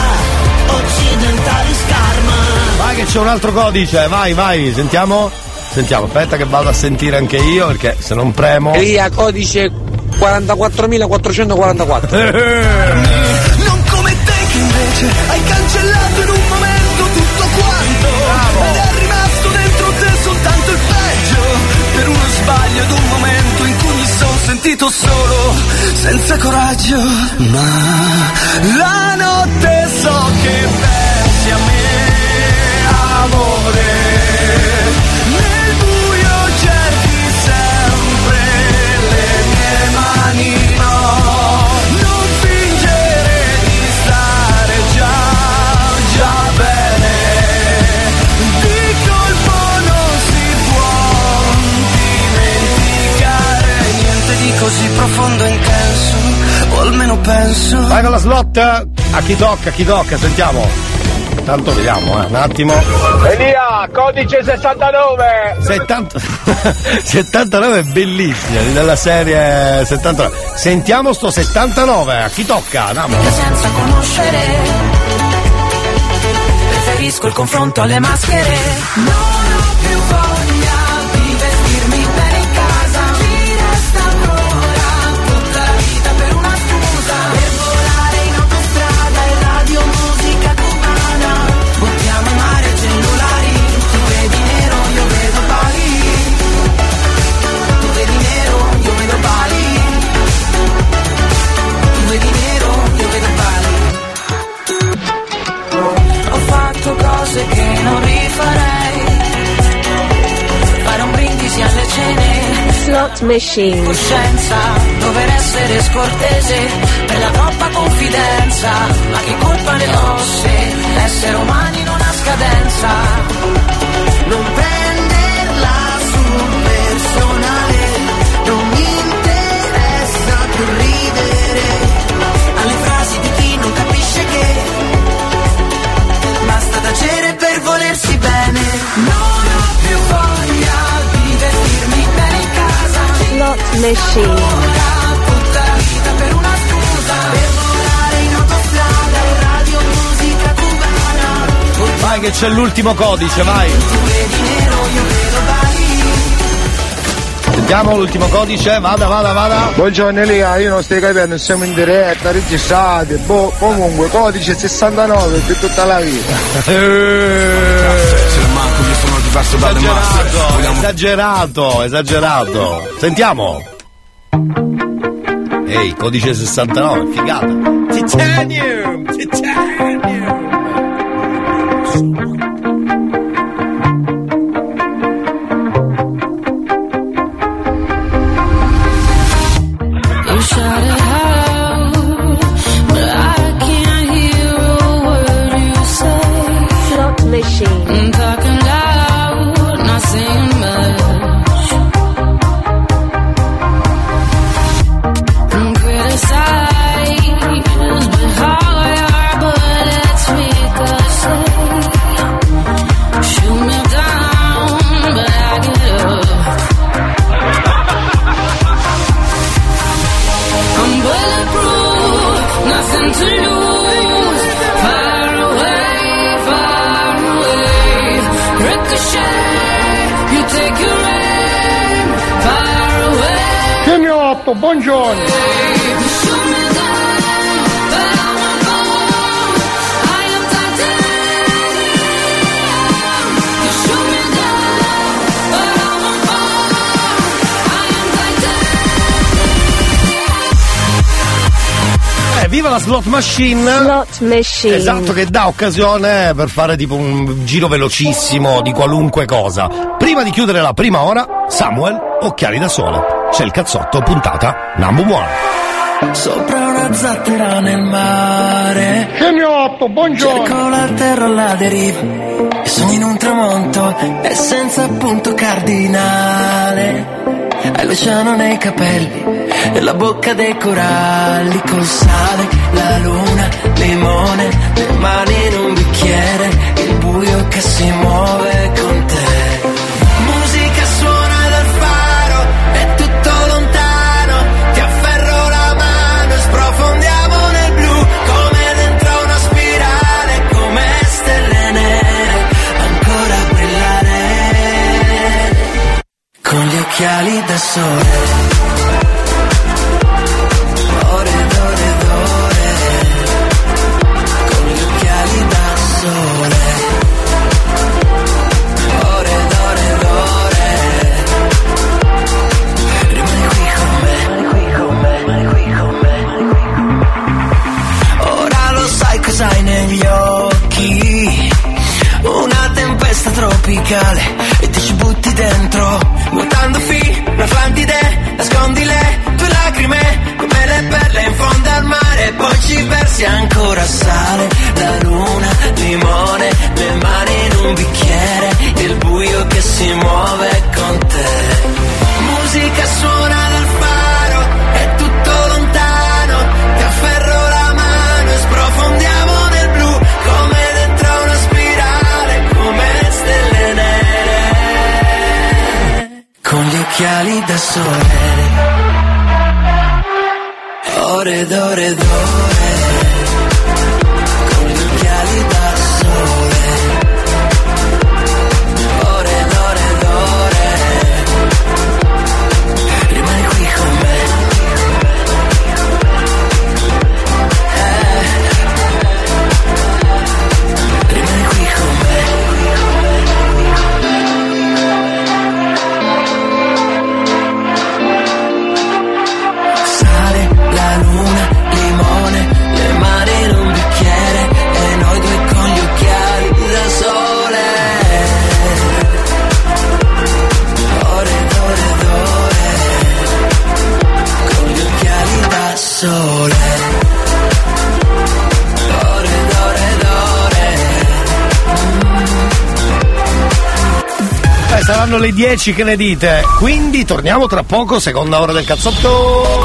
Occidentali scarma Vai che c'è un altro codice, vai, vai, sentiamo? Sentiamo, aspetta che vado a sentire anche io, perché se non premo. Elia, codice 44.444. *laughs* Non come te che invece sentito solo Senza coraggio Ma la notte so che pensi a me Amore e intenso meno penso. Vai con la slot. A chi tocca, a chi tocca, sentiamo. Tanto vediamo, eh, un attimo. Elia, codice 69! 70... 79 è bellissima, della serie 79. Sentiamo sto 79, a chi tocca? Andiamo. senza conoscere. Preferisco il confronto alle maschere. Non Slot machine. Coscienza, dover essere scortese per la troppa confidenza. Ma che colpa ne ho se essere umani non ha scadenza? Non prenderla sul personale, non mi interessa più ridere. Alle frasi di chi non capisce che Basta tacere per volersi bene Non ho più voglia musica cubana Vai che c'è l'ultimo codice, vai. Sentiamo l'ultimo codice, vada, vada, vada. Buongiorno Elia, io non stai capendo, siamo in diretta, registrati, boh, comunque codice 69 per tutta la vita. *laughs* diverso dalle masse. Esagerato, Vogliamo esagerato, esagerato. Sentiamo. Ehi, codice 69, figata. Titanium, titanium. La slot machine. Slot machine. Esatto, che dà occasione per fare tipo un giro velocissimo di qualunque cosa. Prima di chiudere la prima ora, Samuel, occhiali da sole. C'è il cazzotto puntata number one. Sopra una zattera nel mare. Semi 8, buongiorno. Cerco la terra alla deriva. Sono in un tramonto e senza punto cardinale. Hai l'oceano nei capelli e la bocca dei coralli col sale, la luna, limone, le mani in un bicchiere, il buio che si muove con te. Occhiali da sole. Ore ed ore ed ore, con gli occhiali da sole. Ore ed ore ed ore, rimani qui con me, rimani qui con me, rimani qui con me. Ora lo sai cos'hai negli occhi, una tempesta tropicale e ti ci butti dentro, nuotando fino all'Atlantide, nascondi le tue lacrime come le perle in fondo al mare, poi ci versi ancora sale, la luna, limone, le mani in un bicchiere, il buio che si muove con te. regali da sole. Ore ore, ore Saranno le 10 che ne dite. Quindi torniamo tra poco, seconda ora del cazzotto.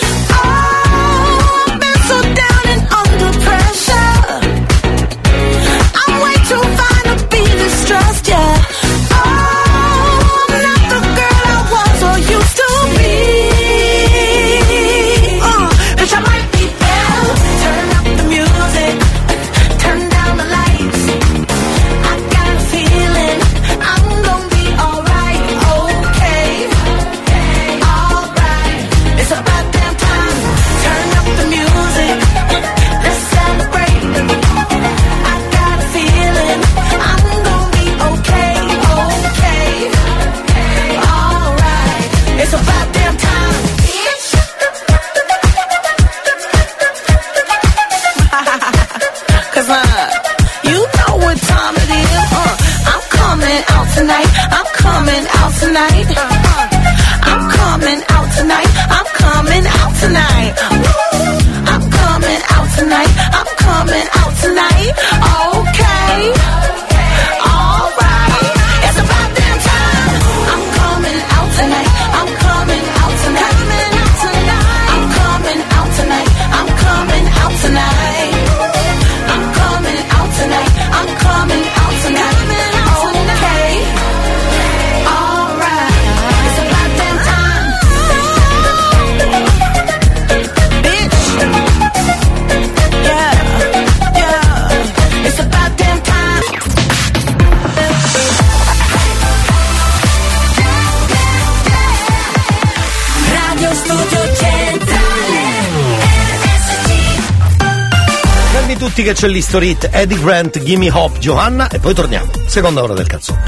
tutti che c'è l'History Hit, Eddie Grant, Gimme Hop, Johanna e poi torniamo. Seconda ora del cazzotto.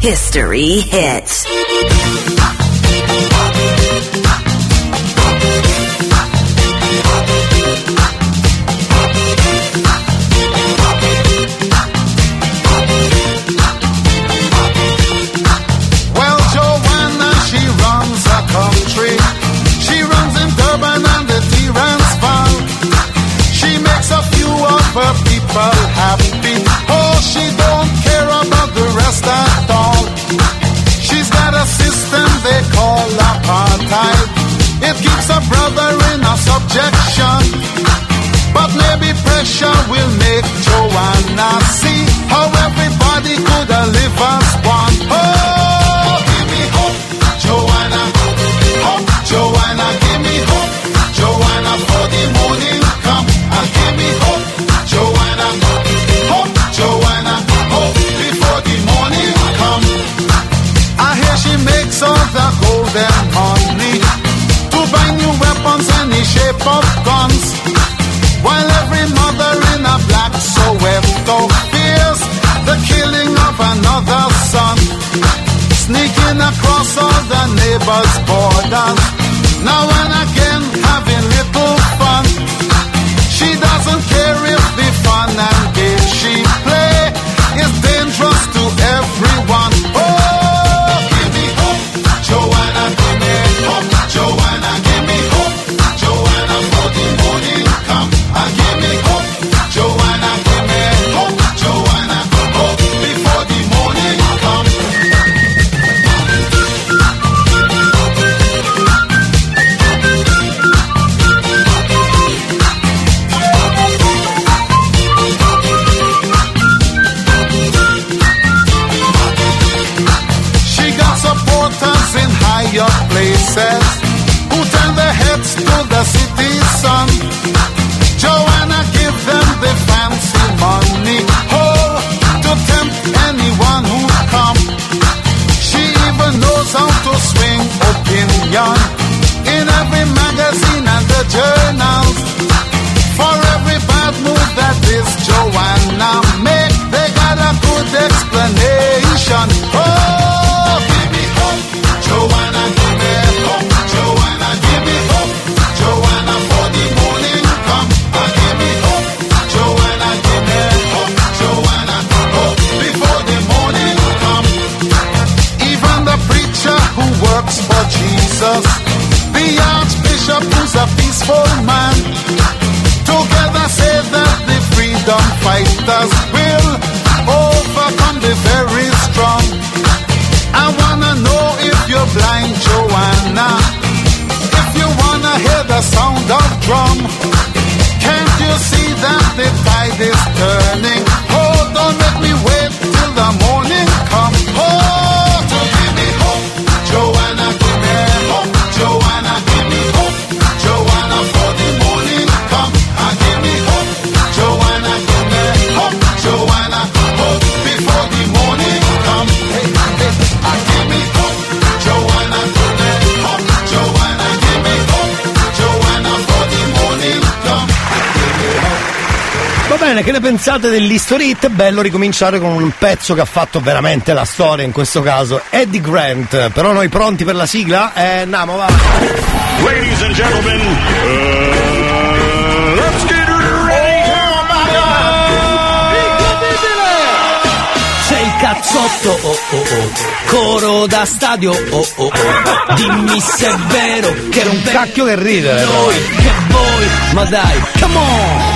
History Hits. Pensate dell'History Hit? Bello ricominciare con un pezzo che ha fatto veramente la storia, in questo caso Eddie Grant. Però noi pronti per la sigla? Eh, andiamo, va. Ladies and gentlemen, uh, let's get C'è il cazzotto, oh oh oh, coro da stadio, oh oh oh. Dimmi se è vero che un cacchio che ride, Noi, che voi, ma dai, come on!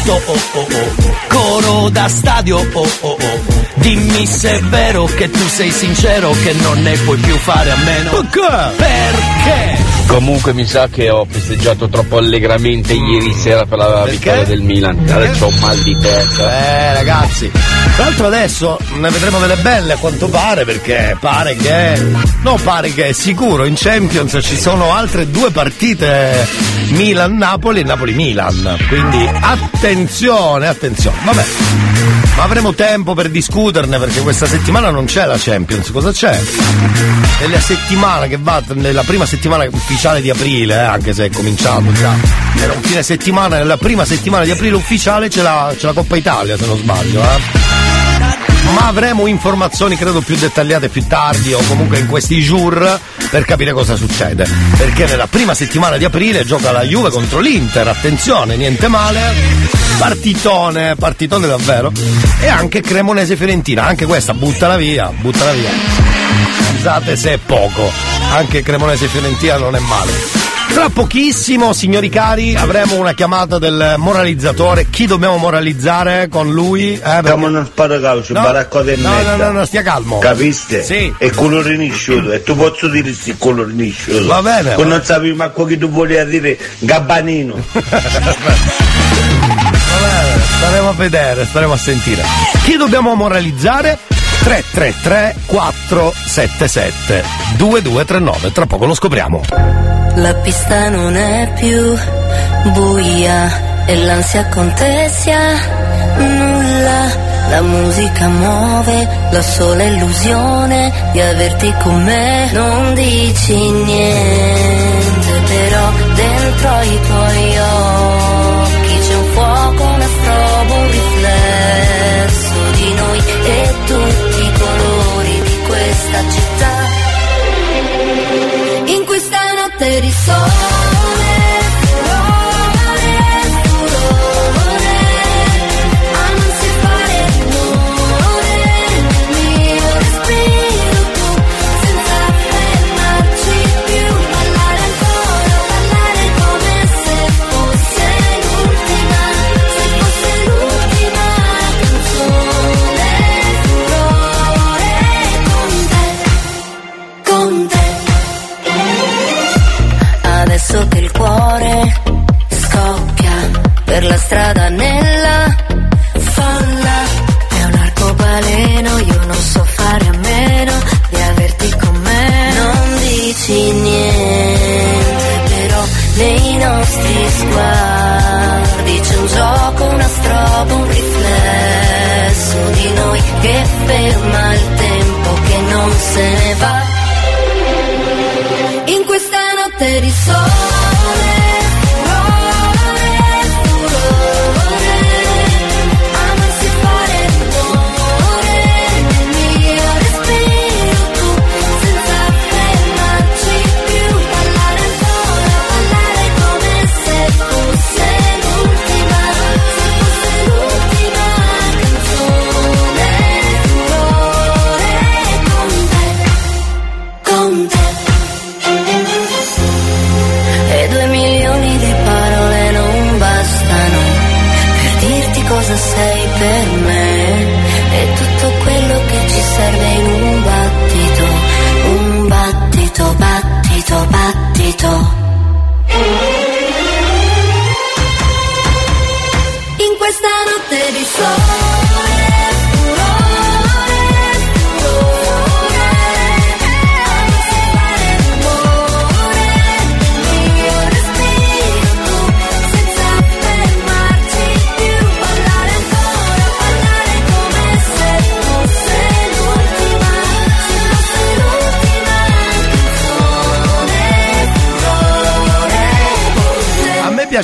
oh oh oh, coro da stadio, oh oh oh. Dimmi se è vero che tu sei sincero che non ne puoi più fare a meno. Perché? Comunque mi sa che ho festeggiato troppo allegramente ieri sera per la vittoria del Milan. Adesso ho un mal di testa. Eh ragazzi, tra l'altro adesso ne vedremo delle belle a quanto pare perché pare che, no pare che è sicuro in Champions ci sono altre due partite Milan-Napoli e Napoli-Milan, quindi attenzione, attenzione, vabbè. Ma avremo tempo per discuterne perché questa settimana non c'è la Champions, cosa c'è? È la settimana che va nella prima settimana ufficiale di aprile, eh, anche se è cominciato già. Era un fine settimana, nella prima settimana di aprile ufficiale c'è la, c'è la Coppa Italia, se non sbaglio, eh. Ma avremo informazioni credo più dettagliate più tardi o comunque in questi jour per capire cosa succede. Perché nella prima settimana di aprile gioca la Juve contro l'Inter, attenzione, niente male. Partitone, partitone davvero. E anche Cremonese Fiorentina, anche questa buttala via, buttala via. Scusate se è poco, anche Cremonese Fiorentina non è male. Tra pochissimo, signori cari, avremo una chiamata del moralizzatore. Chi dobbiamo moralizzare con lui? Eh, Siamo uno sparacaucio, No. baraccote e No, mezza. no, no, no, stia calmo. Capiste? Sì. E colore nisciuto, e tu posso dire sì colore nisciuto. Va bene, Con va- non sapevi manco che tu volevi dire gabbanino. *laughs* Vabbè, staremo a vedere, staremo a sentire. Chi dobbiamo moralizzare? 333 477 2239, tra poco lo scopriamo. La pista non è più buia e l'ansia contesia nulla. La musica muove la sola illusione di averti con me. Non dici niente, però dentro i tuoi notte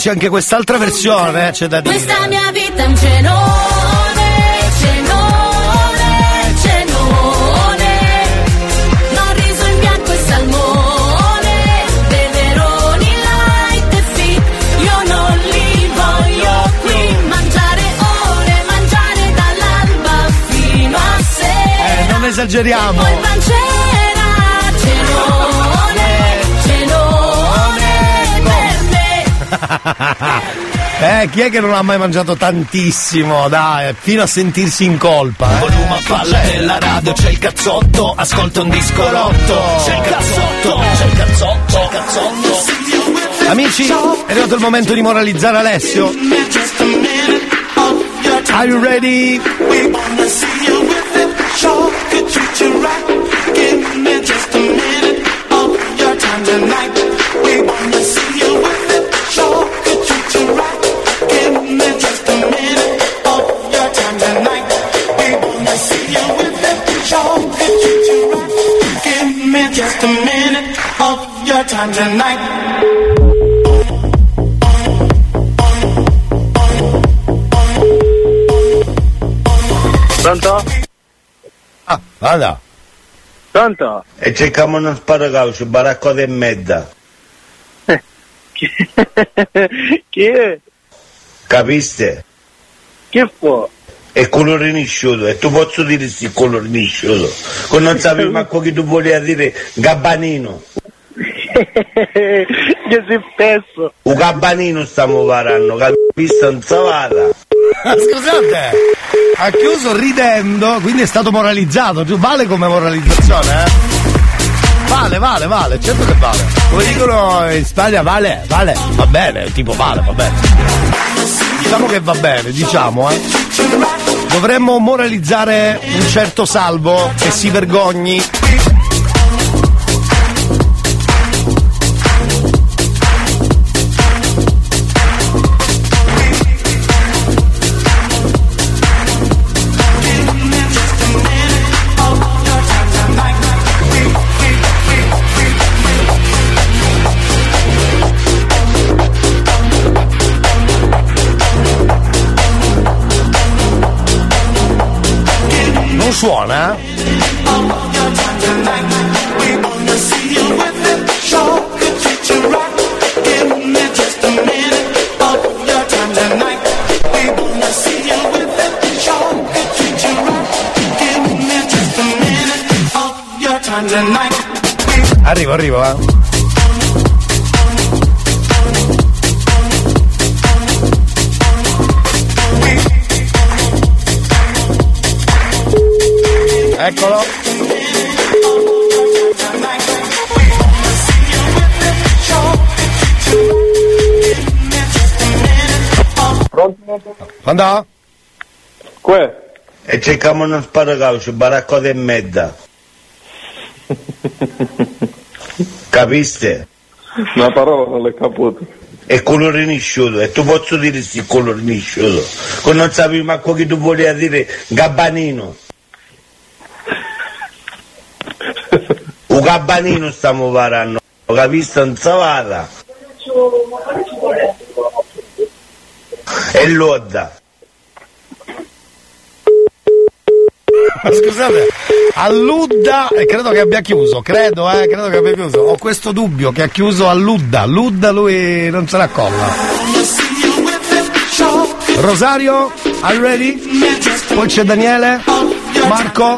piace anche quest'altra versione, eh, c'è da dire. Questa mia vita è un cenone, cenone, cenone. Non riso in bianco e salmone, peperoni light e fit. Io non li voglio qui. Mangiare ore, mangiare dall'alba fino a sera. Eh, non esageriamo. Eh, chi è che non ha mai mangiato tantissimo? Dai, fino a sentirsi in colpa. Eh? Volume a palla della radio, c'è il cazzotto, ascolta un disco rotto. C'è il cazzotto, c'è il cazzotto, c'è il cazzotto. Amici, è arrivato il momento di moralizzare Alessio. Are you ready? Just time tonight. Pronto? Ah, vada. Pronto? E cerchiamo uno sparacaucio, baraccote e mezza. *laughs* Chi è? Capiste? Che fu? È colore nisciuto, e tu posso dire sì colore nisciuto. Con non sapevi *laughs* manco che tu volevi dire gabbanino. *laughs* Che si perso. Un cabbanino stiamo varando, capisco non savata. Scusate, ha chiuso ridendo, quindi è stato moralizzato. giù- Vale come moralizzazione, eh? Vale, vale, vale, certo che vale. Come dicono in Spagna, vale, vale, va bene, tipo vale, va bene. Diciamo che va bene, diciamo, eh. Dovremmo moralizzare un certo salvo che si vergogni. Suona? Arrivo, arrivo, eh. Eccolo. Quando? Que? E cerchiamo uno sparacaucio, baracco e mezza. *laughs* Capiste? Una parola non l'ho caputo. È colore nisciuto, e tu posso dire sì, colore nisciuto. Che non sapevi manco che tu volevi dire gabbanino. Gabbanino stiamo varando, capisci? Non savata. E l'odda. Scusate, alludda e credo che abbia chiuso, credo, eh, credo che abbia chiuso. Ho questo dubbio che ha chiuso alludda. Ludda lui non se la colla. Rosario, are you ready? Poi c'è Daniele, Marco.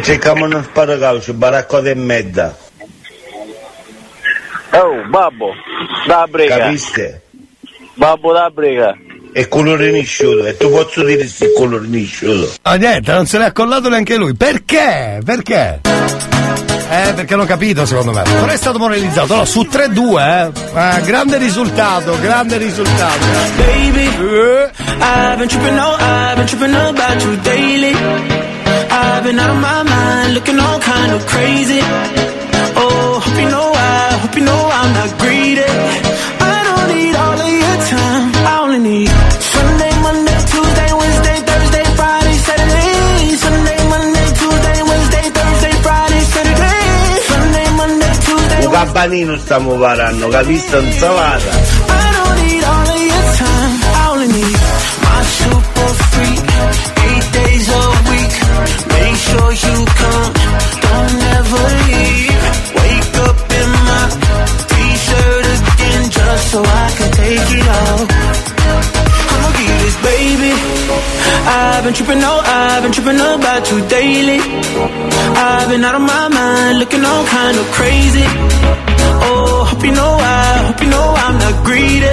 E cerchiamo uno sparacaucio, baracco e mezza. Oh, babbo, da brega. Capiste? Babbo da brega. È colore nisciuto, e tu posso dire sì, colore nisciuto. Ah, niente, non se l'è accollato neanche lui. Perché? Perché? Eh, perché hanno capito secondo me. Non è stato moralizzato. Allora, su 3-2, eh. Eh, grande risultato, grande risultato. Baby, I've been tripping, oh, I've been tripping about you daily. I've been out of my mind, looking all kind of crazy. Oh, hope you know I, hope you know I'm not greedy. I don't need all of your time, I only need Sunday, Monday, Tuesday, Wednesday, Thursday, Friday, Saturday. Sunday, Monday, Tuesday, Wednesday, Thursday, Friday, Saturday. Sunday, Monday, Tuesday, Un gabbanino stiamo varando, capisci? Non savata. I don't so I can take it off. I'ma give this baby. I've been tripping, oh, I've been tripping about you daily. I've been out of my mind, looking all kind of crazy. Oh, hope you know I, hope you know I'm not greedy.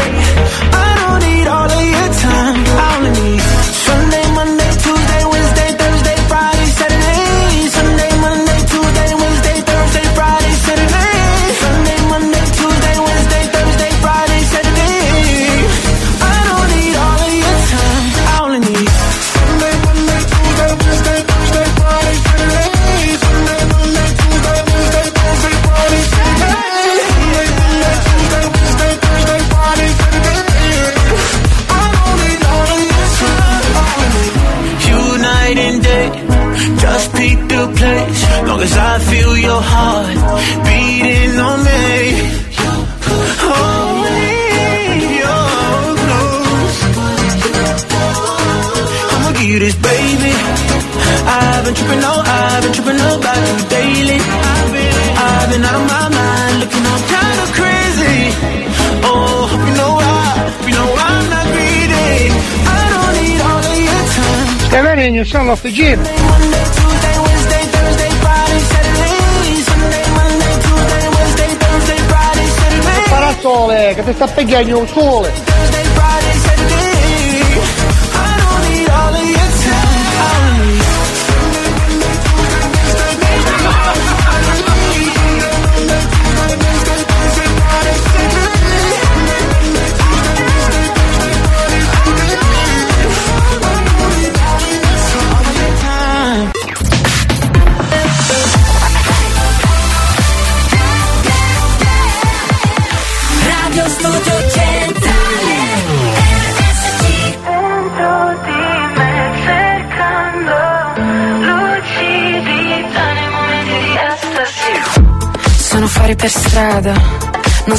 I don't need all of your time. I only need Cause I feel your heart beating on me. Me your close. I'ma give you this, baby. I've been tripping, no, I've been tripping about you daily. I've been, I've been out of my mind, looking all kind of crazy. Oh, hope you know I, hope you know I'm not greedy. I don't need all of your time. E vedi, non sono l'officina. Monday, Tuesday, sole, che ti sta pegando il sole.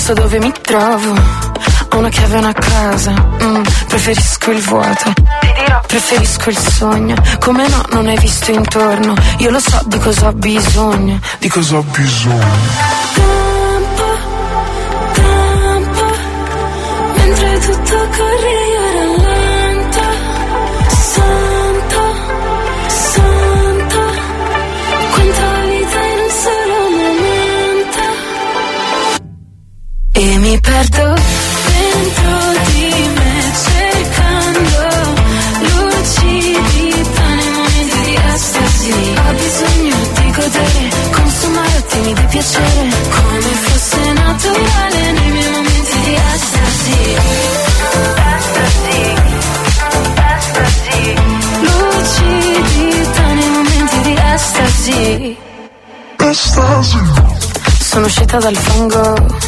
So dove mi trovo. Ho una chiave e una casa, mm, preferisco il vuoto. Preferisco il sogno. Come no, non hai visto intorno. Io lo so di cosa ho bisogno. Di cosa ho bisogno? Tempo, mentre tutto corre mi perdo dentro di me cercando lucidità nei momenti di estasi. Ho bisogno di godere, consumare attimi di piacere, come fosse naturale nei miei momenti di estasi. Estasi, estasi. Lucidità nei momenti di estasi. Sono uscita dal fango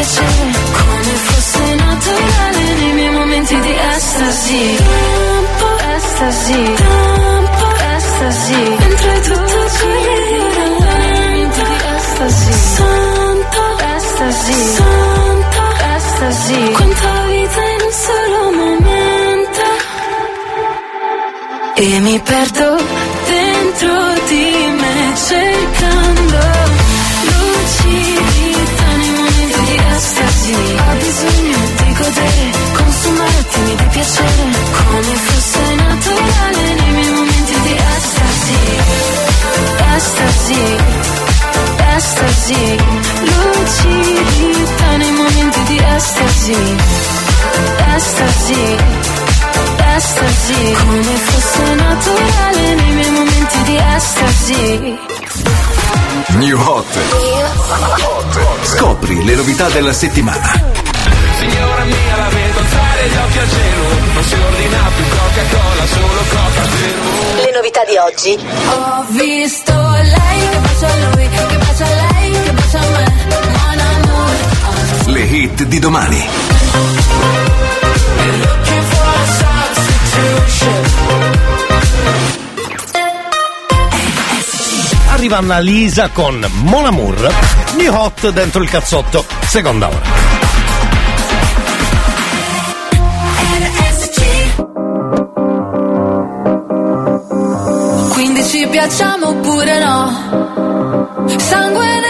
piacere, come fosse naturale nei miei momenti di estasi. Tempo, estasi, tempo, estasi. Mentre tutto corre momenti di estasi. Santo, estasi, santo, estasi. Quanta vita in un solo momento. E mi perdo estasi, lucidità nei momenti di estasi. Estasi estasi Come fosse naturale nei miei momenti di estasi New Hot. Scopri le novità della settimana. Signora mia la vedo alzare gli occhi al cielo Non si ordina più Coca-Cola, solo Coca Zero Le novità di oggi Ho visto lei che bacia a lui Che bacia a lei, che bacia a me Mon amour Le hit di domani. Looking for a substitution Arriva Annalisa con Mon Amour, New Hot dentro il cazzotto, seconda ora. Quindi ci piacciamo oppure no? Sangue nella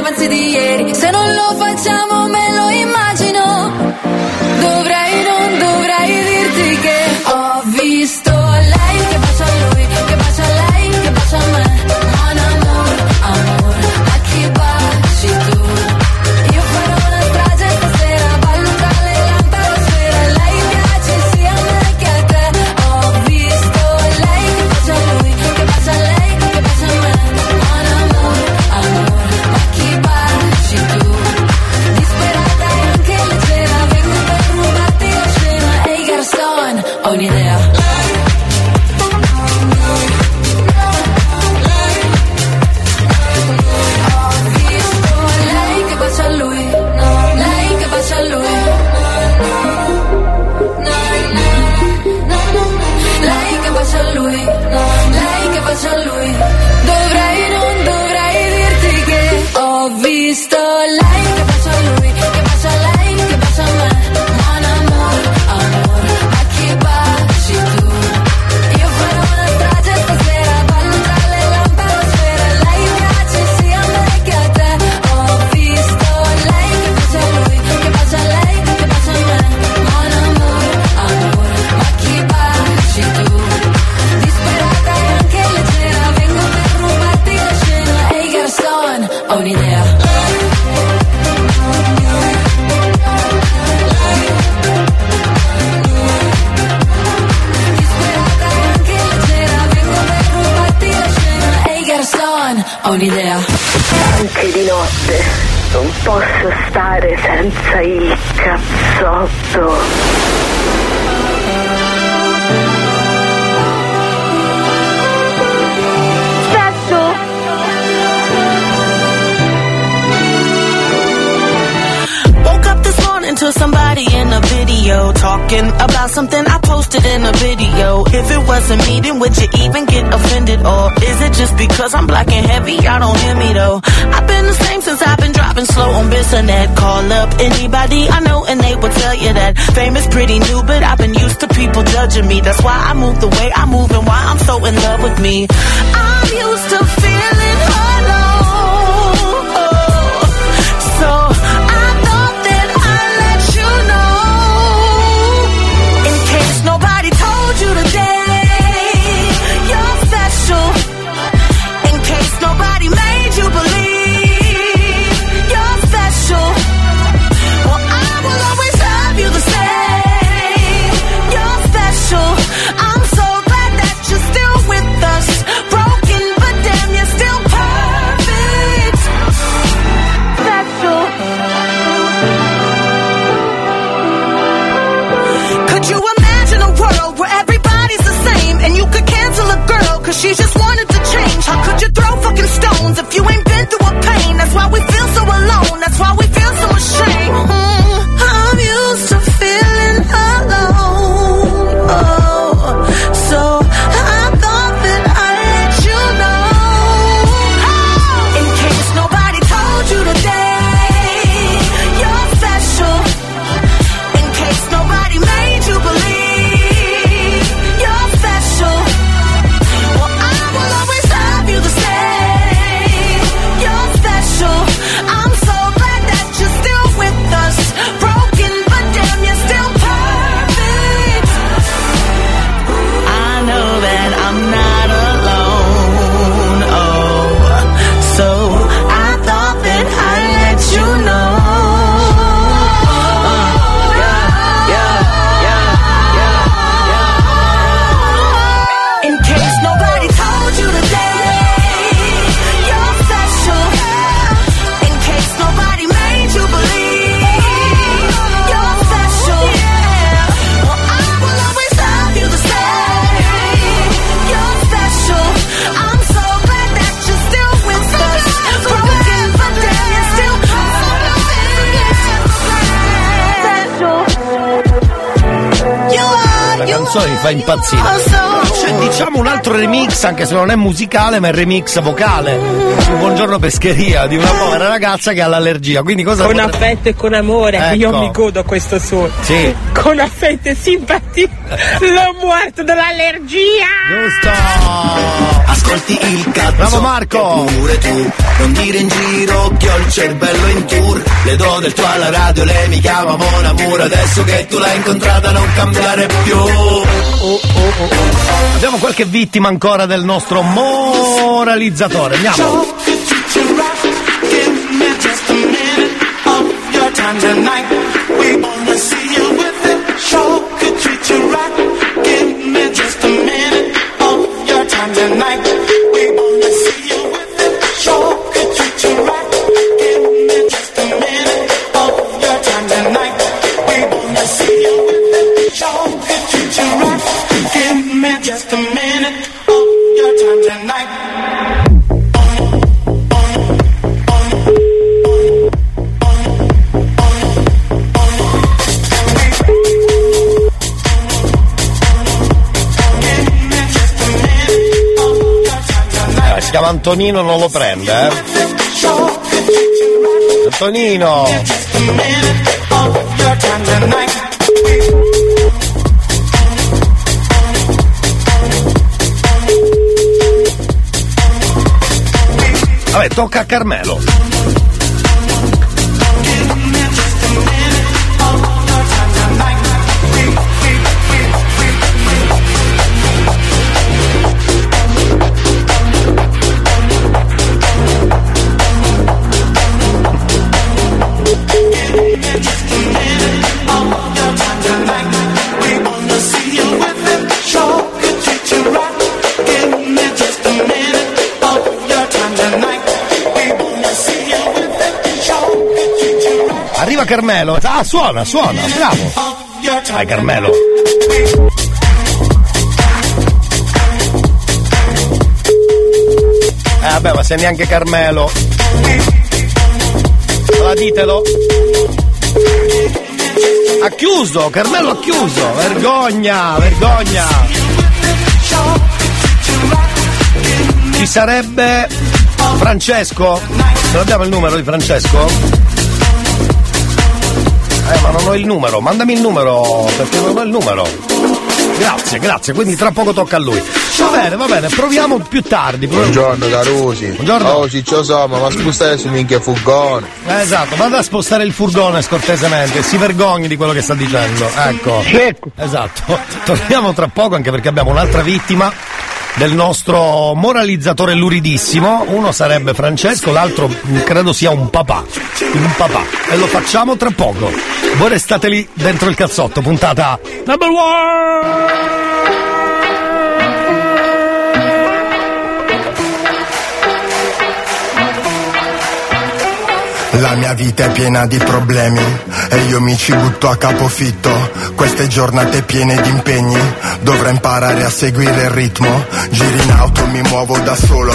avanzi di ieri. Se non lo facciamo special. You diciamo un altro remix, anche se non è musicale, ma è remix vocale. Su Buongiorno Pescheria di una povera ragazza che ha l'allergia. Quindi cosa Con potrebbe- affetto e con amore, io Ecco. mi godo questo suono. Sì. Con affetto e simpatia, l'ho muerto dall'allergia. Giusto. Ascolti il cazzo Bravo Marco. Pure tu Non dire in giro che ho il cervello in tour Le do del tuo alla radio Lei mi chiama Mon Amour Adesso che tu l'hai incontrata non cambiare più Abbiamo qualche vittima ancora del nostro moralizzatore. Andiamo. A Antonino, non lo prende, eh. Antonino. Vabbè, tocca a Carmelo. Carmelo. Ah, suona, suona, bravo. Vai Carmelo. Eh vabbè, ma se neanche Carmelo. Allora ditelo. Ha chiuso, Carmelo ha chiuso. Vergogna, vergogna. Ci sarebbe Francesco? Non abbiamo il numero di Francesco? Ma non ho il numero, mandami il numero, perché non ho il numero. Grazie, grazie, quindi tra poco tocca a lui. Va bene, va bene, proviamo più tardi. proviamo- Buongiorno Carusi. Buongiorno. Oh ciccio somma, ma spostare su minchia furgone. Eh, esatto, vada a spostare il furgone scortesemente, si vergogni di quello che sta dicendo. Ecco. Esatto. *laughs* Torniamo tra poco anche perché abbiamo un'altra vittima del nostro moralizzatore luridissimo. Uno sarebbe Francesco, l'altro mh, credo sia un papà. Un papà. E lo facciamo tra poco. Voi restate lì dentro il cazzotto, puntata number one! La mia vita è piena di problemi e io mi ci butto a capofitto. Queste giornate piene di impegni, dovrò imparare a seguire il ritmo. Giri in auto, mi muovo da solo,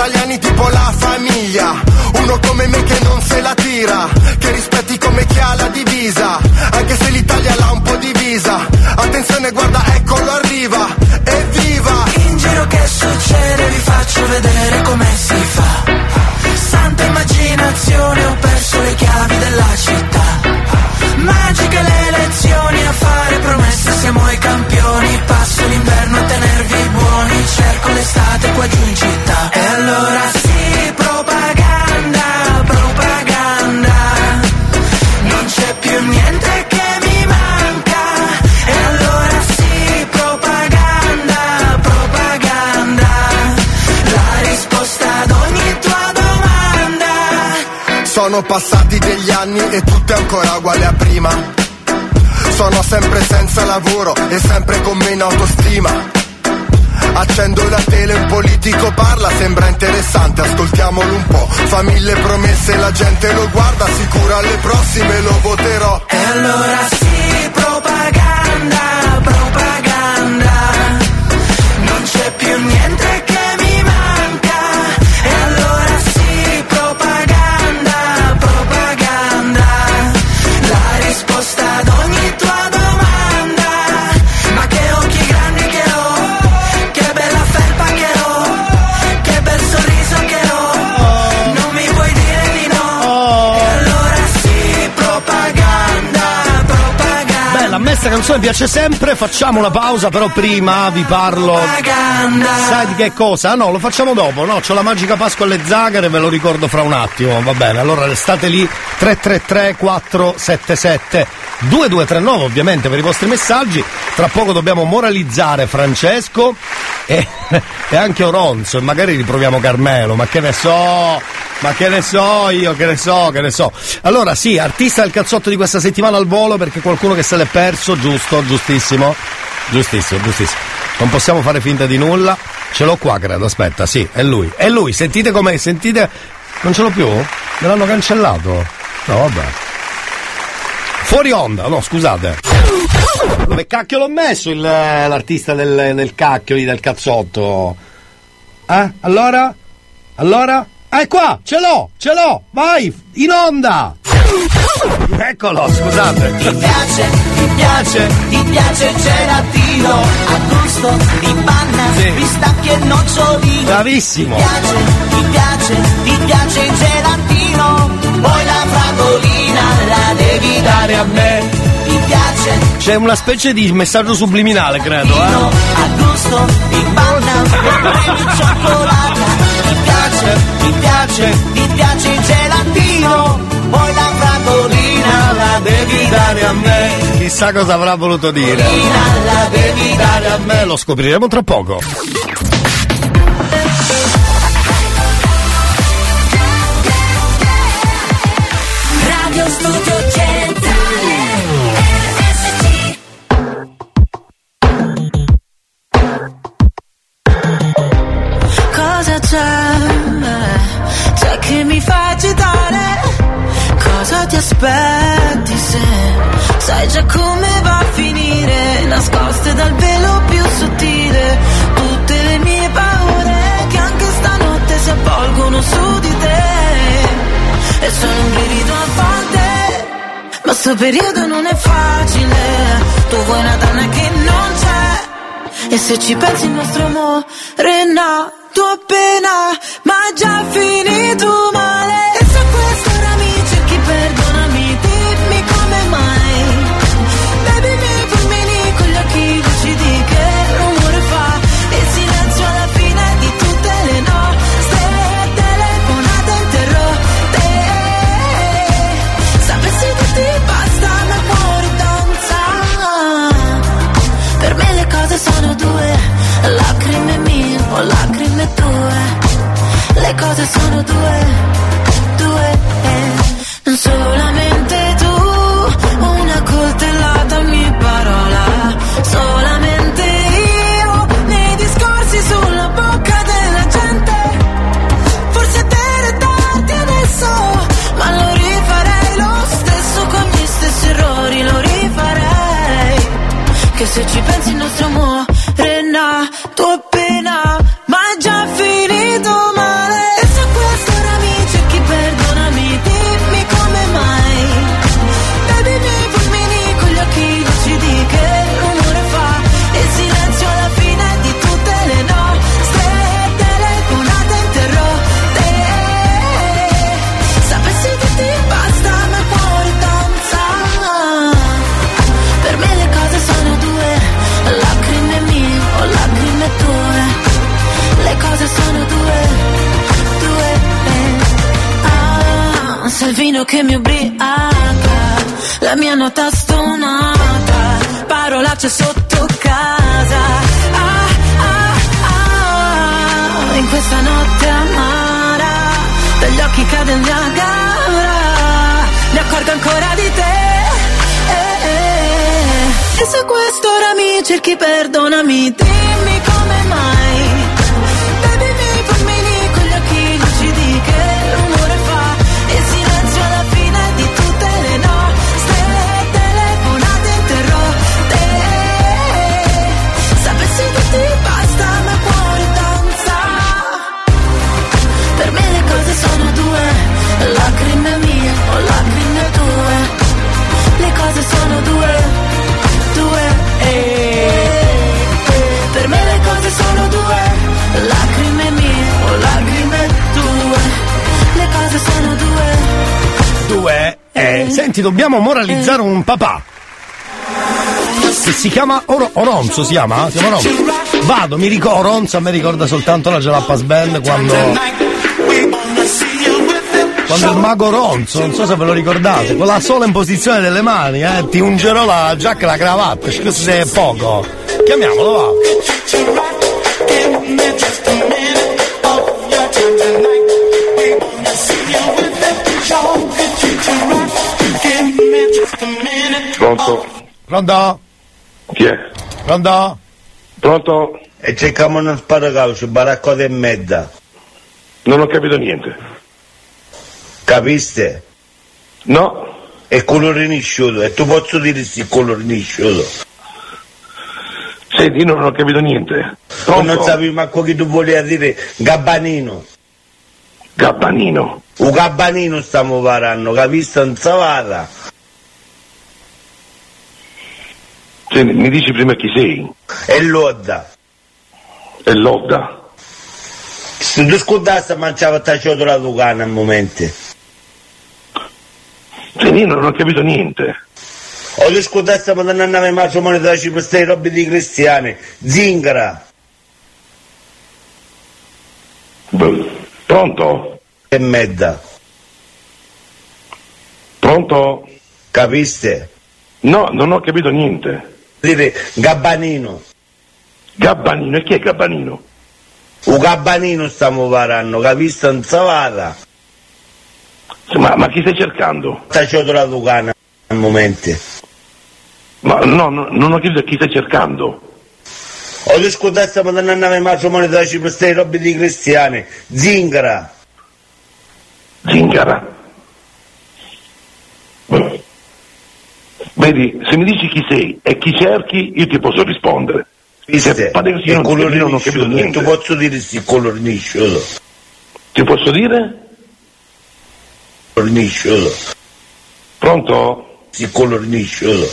Italiani tipo la famiglia. Uno come me che non se la tira, che rispetti come chi ha la divisa. Anche se l'Italia l'ha un po' divisa. Attenzione, guarda, eccolo arriva. Evviva! In giro che succede vi faccio vedere come si fa Santa immaginazione ho perso le chiavi della città Magiche le lezioni a fare promesse siamo i campioni allora sì, propaganda, propaganda Non c'è più niente che mi manca E allora sì, propaganda, propaganda La risposta ad ogni tua domanda Sono passati degli anni e tutto è ancora uguale a prima. Sono sempre senza lavoro e sempre con meno autostima. Accendo la tele, un politico parla, sembra interessante, ascoltiamolo un po'. Fa mille promesse, la gente lo guarda, sicuro alle prossime lo voterò. E allora sì, propaganda Bella, a me sta canzone piace sempre, facciamo una pausa, però prima vi parlo. Sai di che cosa? Ah, no, lo facciamo dopo, no? C'ho la magica Pasqua alle zagare, ve lo ricordo fra un attimo, va bene. Allora restate lì 333 477 2239 ovviamente per i vostri messaggi. Tra poco dobbiamo moralizzare Francesco e, *laughs* e anche Oronzo e magari riproviamo Carmelo, ma che ne so, ma che ne so io, che ne so, che ne so. Allora sì, artista del cazzotto di questa settimana al volo perché qualcuno che se l'è perso, giusto, giustissimo, giustissimo, giustissimo. Non possiamo fare finta di nulla. Ce l'ho qua, credo, aspetta, sì, è lui. È lui, sentite com'è, sentite. Non ce l'ho più? Me l'hanno cancellato? No, vabbè. Fuori onda, no, scusate. Dove cacchio l'ho messo il- l'artista del, del cacchio lì, del cazzotto? Eh? Allora? Allora? È qua! Ce l'ho! Ce l'ho! Vai! In onda! Eccolo, scusate. Ti piace, ti piace, ti piace il gelatino a gusto di panna, pistacchio e nocciolino. Bravissimo. Ti piace, ti piace, ti piace il gelatino, poi la fragolina la devi dare a me. Ti piace, C'è una specie di messaggio subliminale, credo, eh? a gusto di panna, *laughs* prendi cioccolata. Ti piace, ti piace, ti piace il gelatino, poi la fragolina la devi dare a me. Chissà cosa avrà voluto dire. La devi dare a me. Eh, lo scopriremo tra poco. Radio Studio Centrale Cosa c'è? Che mi fa agitare? Cosa ti aspetti se sai già come va a finire? Nascoste dal velo più sottile tutte le mie paure che anche stanotte si avvolgono su di te. E sono un brivido a volte, ma sto periodo non è facile. Tu vuoi una donna che non c'è. E se ci pensi il nostro amore è nato appena Ma già finito male dobbiamo moralizzare un papà. Che si chiama Oro- Oronzo, si chiama? Si chiama Oronzo. Vado, mi ricordo, Oronzo a me ricorda soltanto la Jalapas Band quando... Quando il mago Ronzo, non so se ve lo ricordate, con la sola imposizione delle mani, eh, ti ungerò la giacca e la cravatta, se è poco. Chiamiamolo, va. Pronto? Pronto? Chi è? Pronto? Pronto? E cerchiamo uno sparacaucio, baraccote e mezza. Non ho capito niente. Capiste? No. È colore nisciuto, e tu posso dire sì colore nisciuto. Senti, io non ho capito niente. Tu non sapevi manco che tu volevi dire gabbanino. Gabbanino? Un gabbanino stiamo parlando, capiste? Non savata. Senti, mi dici prima chi sei? E l'odda. E l'odda? Se tu scordassi mangiava ta ciotola lucana al momento. Senti, io non ho capito niente. O tu scordassi ma non andava matrimonio da ci queste robe di cristiani. Zingara. Pronto? E mezza. Pronto? Capiste? No, non ho capito niente. Dire gabbanino. Gabbanino? E chi è Gabbanino? Un gabbanino stiamo parlando, capiste? Non savata. Ma, ma chi stai cercando? Ta ciotola lucana al momento. Ma no, no, non ho capito chi stai cercando. O tu scordassi ma non andava matrimonio da ci queste robe di cristiani. Zingara. Zingara? Vedi, se mi dici chi sei e chi cerchi, io ti posso rispondere. Viste? Padre, io Il non, non ho capito niente. Tu posso dire sì colore nisciuto. Ti posso dire? Colore nisciuto. Pronto? Sì colore nisciuto.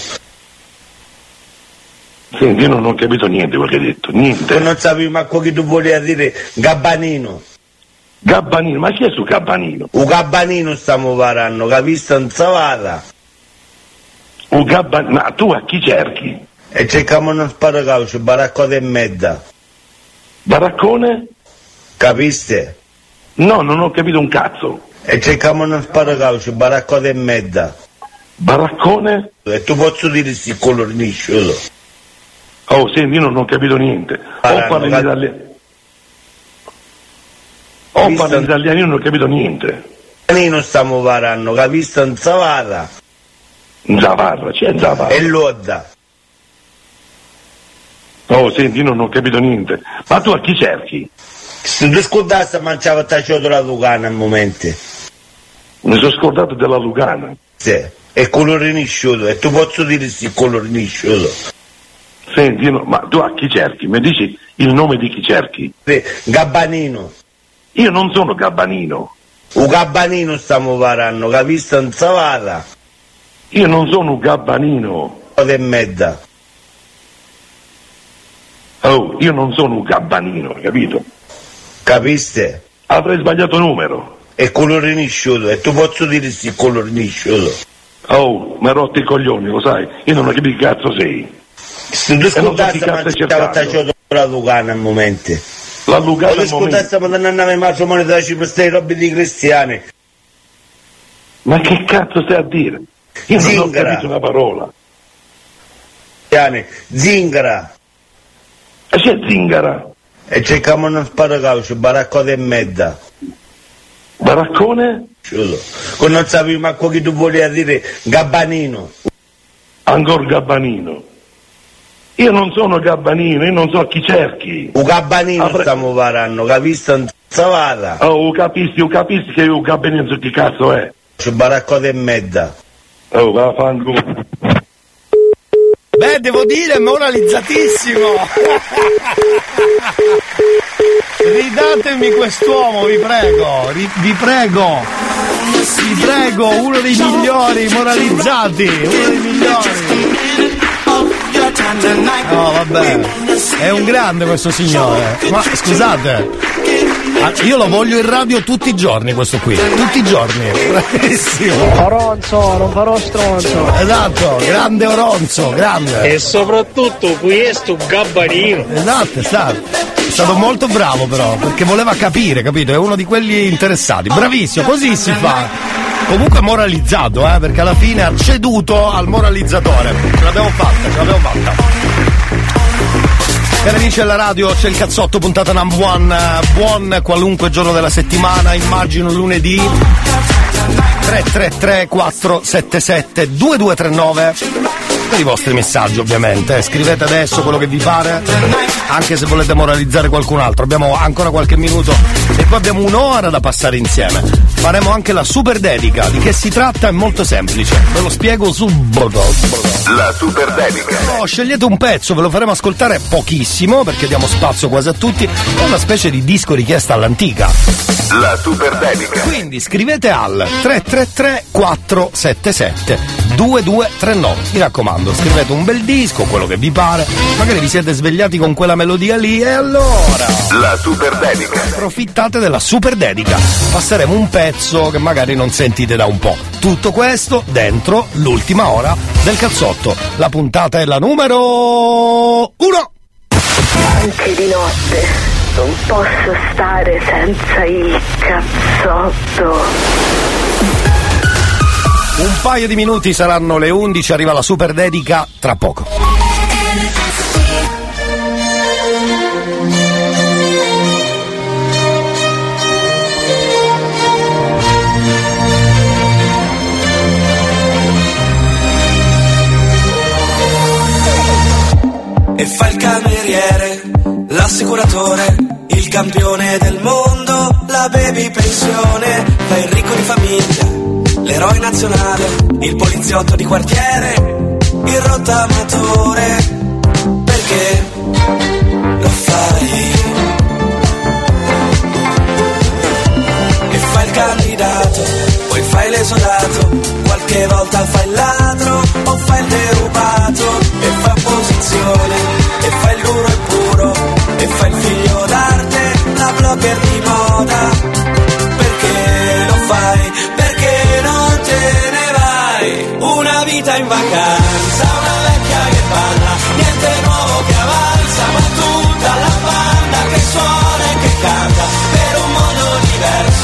Senti, io non ho capito niente quello che hai detto, niente. Tu non sapevi manco che tu volevi dire gabbanino. Gabbanino, ma chi è su Gabbanino? Un gabbanino stiamo parlando, capiste? Non savata. Un Gabbanino, ma tu a chi cerchi? E cerchiamo uno sparacaucio, baraccote e mezza. Baraccone? Capiste? No, non ho capito un cazzo. E cerchiamo uno sparacaucio, baraccote e mezza. Baraccone? E tu posso dire sì colore nisciuto. Oh, senti, io non ho capito niente. O Parlano, parli in italiano. O parli in italiano, io non ho capito niente. Gabbanino stiamo parlando, capiste? Non savata. Zavarra, c'è Zavarra. E l'odda. Oh, senti, io non ho capito niente. Ma tu a chi cerchi? Se tu scordassi mangiava ta ciotola lucana al momento. Mi sono scordato della Lugana. Sì. È colore nisciuto, e tu posso dire sì colore nisciuto. Senti, no- ma tu a chi cerchi? Mi dici il nome di chi cerchi? Gabbanino. Io non sono Gabbanino. Un gabbanino stiamo parlando, capiste? Non savata. Io non sono un Gabbanino. E mezza. Oh, io non sono un Gabbanino, capito? Capiste? Avrei sbagliato numero. È colore nisciuto, e tu posso dire sì colore nisciuto. Oh, mi hai rotto i coglioni, lo sai? Io non ho capito chi cazzo sei. Se tu stai mangiava ta cercando. ciotola lucana al momento. La tu al momento. scordassi ma non andava matrimonio da ci queste robe di cristiani. Ma che cazzo stai a dire? Io non ho Zingara. capito una parola. Zingara. E c'è zingara? E cerchiamo uno sparacaucio, baraccone e mezza. Baraccone? Con non sapevi manco che tu volevi dire gabbanino. Ancora Gabbanino. Io non sono Gabbanino, io non so chi cerchi. Un gabbanino Apre- stiamo parlando, capisci? Non savata. Oh, capisci, capisci che io Gabbanino so chi cazzo è. C'è baraccone e mezza. Oh, vaffanculo. Beh, devo dire, moralizzatissimo. *laughs* Ridatemi quest'uomo, vi prego, ri- vi prego. Vi prego, uno dei migliori moralizzati, uno dei migliori. No, vabbè. È un grande questo signore. Ma scusate. Ah, Io lo voglio in radio tutti i giorni questo qui, tutti i giorni. Bravissimo. Oronzo, non farò stronzo. Esatto, grande Oronzo, grande. E soprattutto questo gabbarino. Esatto, esatto. È stato molto bravo però, perché voleva capire, capito? È uno di quelli interessati. Bravissimo, così si fa. Comunque moralizzato, eh, perché alla fine ha ceduto al moralizzatore. Ce l'abbiamo fatta, ce l'abbiamo fatta. Cari amici della radio, c'è il cazzotto puntata number one, eh, buon qualunque giorno della settimana, immagino lunedì. 333 477 2239 per i vostri messaggi ovviamente, eh. scrivete adesso quello che vi pare, anche se volete moralizzare qualcun altro, abbiamo ancora qualche minuto e poi abbiamo un'ora da passare insieme. Faremo anche la super dedica, di che si tratta è molto semplice, ve lo spiego subito. La super dedica. No, scegliete un pezzo, ve lo faremo ascoltare pochissimo perché diamo spazio quasi a tutti, è una specie di disco richiesta all'antica. La super dedica. Quindi scrivete al 333 477 2239. Mi raccomando, scrivete un bel disco, quello che vi pare. Magari vi siete svegliati con quella melodia lì e allora La super dedica. approfittate della super dedica. Passeremo un pezzo che magari non sentite da un po'. Tutto questo dentro l'ultima ora del cazzotto. La puntata è la numero 1. Anche di notte non posso stare senza il cazzotto. Un paio di minuti saranno le 11, arriva la super dedica tra poco. e fa il cameriere, l'assicuratore, il campione del mondo, la baby pensione, l'eroe nazionale, il poliziotto di quartiere, il rottamatore, perché lo fai? E fa il candidato, poi fai l'esodato, qualche volta fai il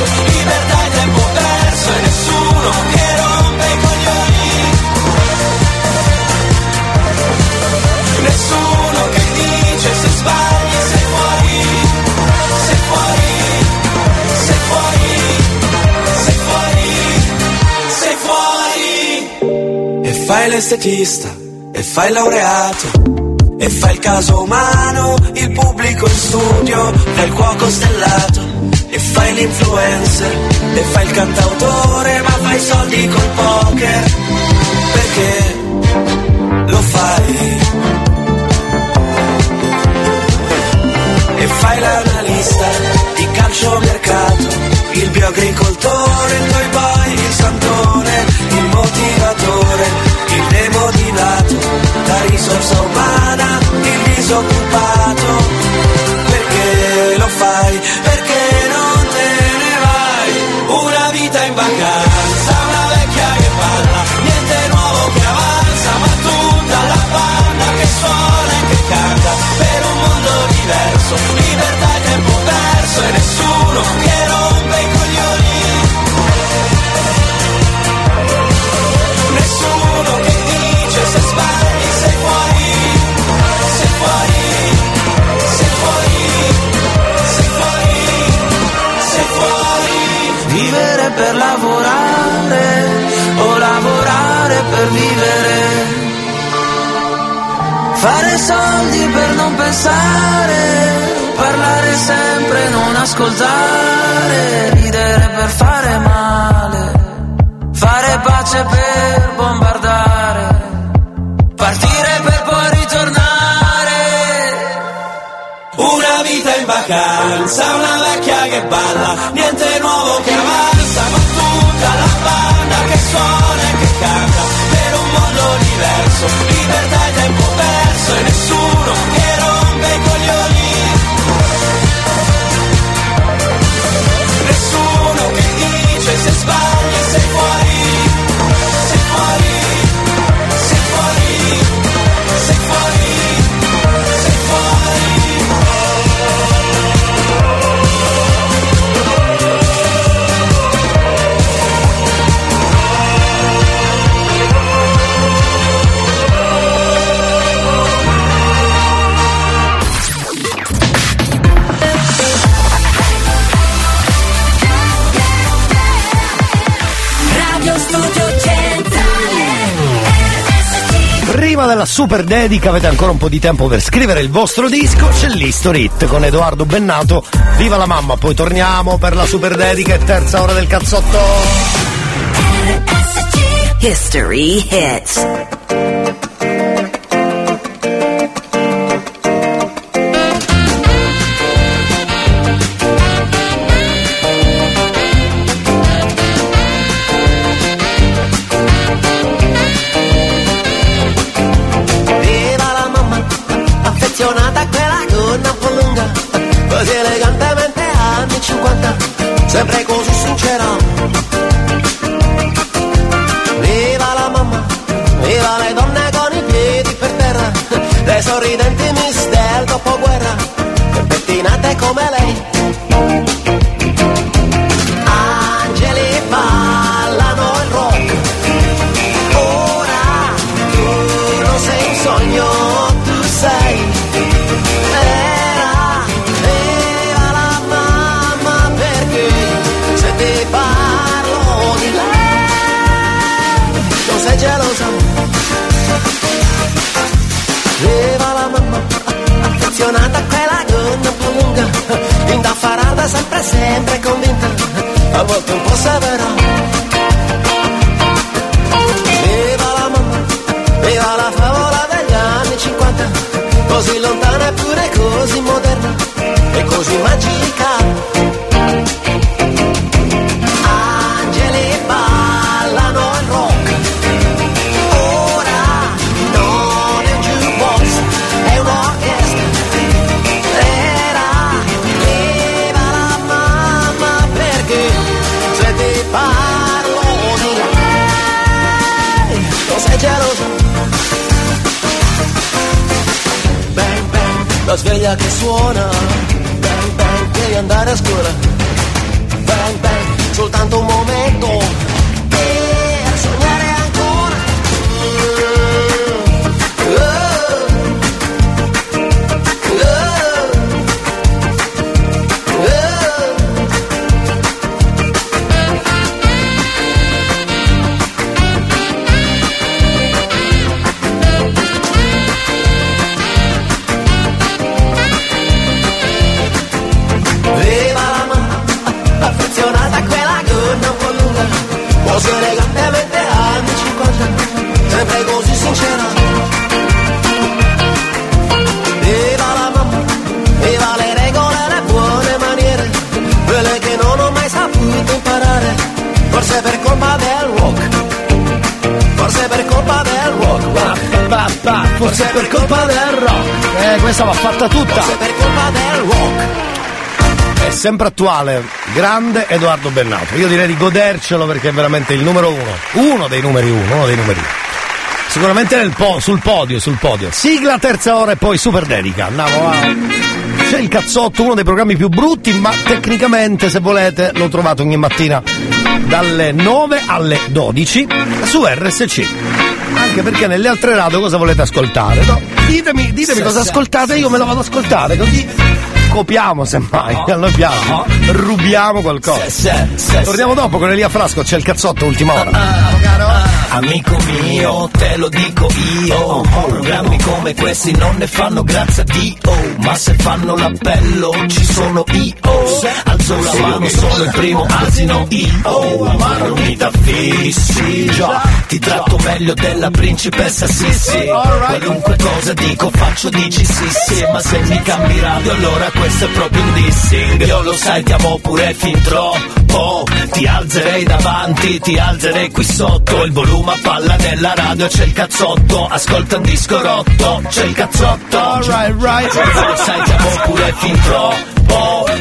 diverso, libertà e tempo perso e nessuno che rompe i coglioni. Nessuno che dice se sbagli sei fuori, sei fuori, sei fuori, sei fuori, sei fuori. E fai l'estetista, e fai laureato, e fai il caso umano, il pubblico in studio, fai cuoco stellato, fai l'influencer, e fai il cantautore, ma fai soldi col poker, perché lo fai. e fai l'analista di calciomercato, il bioagricoltore, il toy boy, il santone, il motivatore, il demotivato, la risorsa umana, il disoccupato. Fare soldi per non pensare, parlare sempre non ascoltare, ridere per fare male, fare pace per bombardare, partire per poi ritornare. Una vita in vacanza, una vecchia che balla, niente nuovo che avanza, ma tutta la banda che suona e che canta per un mondo diverso, Della super dedica avete ancora un po' di tempo per scrivere il vostro disco, c'è l'History Hit con Edoardo Bennato. Viva la mamma, poi torniamo per la super dedica e terza ora del cazzotto. History Hits. Indaffarata sempre, sempre convinta, a volte un po' severa. Viva la mamma, viva la favola degli anni 50, così lontana eppure così moderna e così magica. Bang, la sveglia che suona. Bang bang, devi andare a scuola. Bang bang, soltanto un momento. Forse per colpa del rock. Eh, questa va fatta tutta. forse per colpa del rock. È sempre attuale, grande Edoardo Bennato. Io direi di godercelo perché è veramente il numero uno. Uno dei numeri uno, uno dei numeri uno. Sicuramente nel po- sul podio, sul podio. Sigla terza ora e poi super dedica. Andiamo a. C'è il cazzotto, uno dei programmi più brutti, ma tecnicamente, se volete, l'ho trovato ogni mattina dalle 9 alle 12 su RSC. Anche perché nelle altre radio cosa volete ascoltare? No? Ditemi, ditemi cosa ascoltate, io me lo vado ad ascoltare, così copiamo semmai, a noi piace, rubiamo qualcosa. Torniamo dopo con Elia Frasco, c'è il cazzotto ultima ora. Amico mio, te lo dico io. Programmi come questi non ne fanno grazie a Dio, ma se fanno l'appello ci sono io. Alzo la mano, sono il primo, alzino io. Ma non mi da fissi, già, ti tratto meglio della principessa Sissi. Qualunque cosa dico, faccio dici sì sì, ma se mi cambi radio allora questo è proprio un dissing. Io lo sai, ti amo pure fin troppo. Ti alzerei davanti, ti alzerei qui sotto. Il volume a palla nella radio, c'è il cazzotto. Ascolta un disco rotto, c'è il cazzotto. Alright, right. Sai, ti amo pure fin troppo.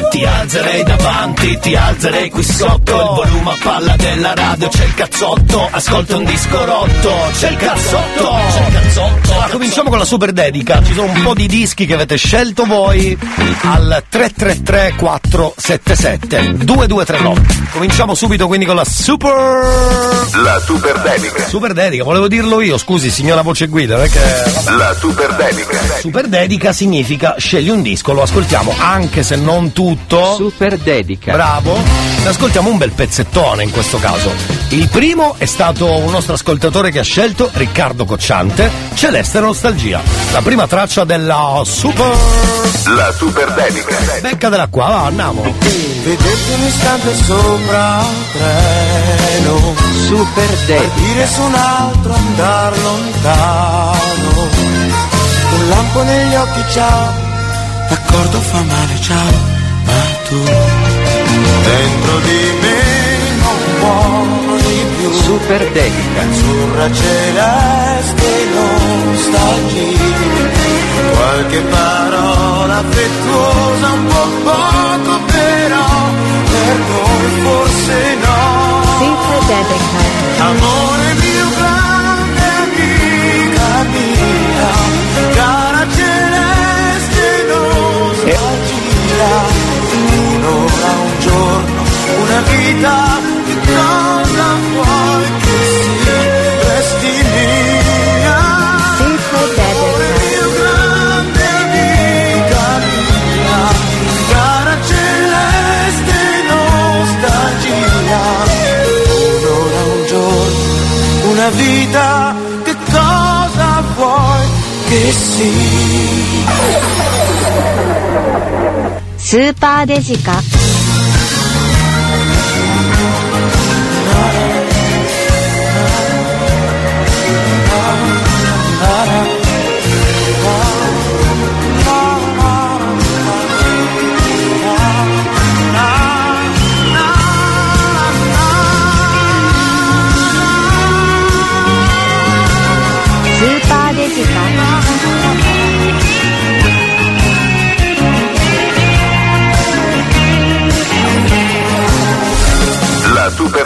Ti alzerei davanti, ti alzerei qui sotto. Il volume a palla della radio, c'è il cazzotto. Ascolta un disco rotto, c'è il cazzotto. C'è il cazzotto. Ma cominciamo con la super dedica. Ci sono un po' di dischi che avete scelto voi al 333 477 2239. Cominciamo subito quindi con la super La super dedica. super dedica. Volevo dirlo io, scusi, signora voce guida, perché La super dedica. super dedica significa scegli un disco, lo ascoltiamo anche se non tutto. Super dedica. Bravo. Ne ascoltiamo un bel pezzettone in questo caso. Il primo è stato un nostro ascoltatore che ha scelto Riccardo Cocciante, Celeste Nostalgia. La prima traccia della super La super dedica. Beccatela qua, va, andiamo. Vederti un istante sopra un treno Super dedica. Partire su un altro, andar lontano Un lampo negli occhi, ciao D'accordo fa male, ciao. Ma tu? Dentro di me non vuoi più. Super dedica. Azzurra celeste nostalgia Qualche parola affettuosa Un po' poco però Per noi forse no. Super dedica. Amore mio vita Che cosa vuoi che sia Resti mia Super dedica. mio grande amica mia Cara celeste nostalgia Un'ora, un giorno, una vita Che cosa vuoi che sia スーパーデジカ。 ス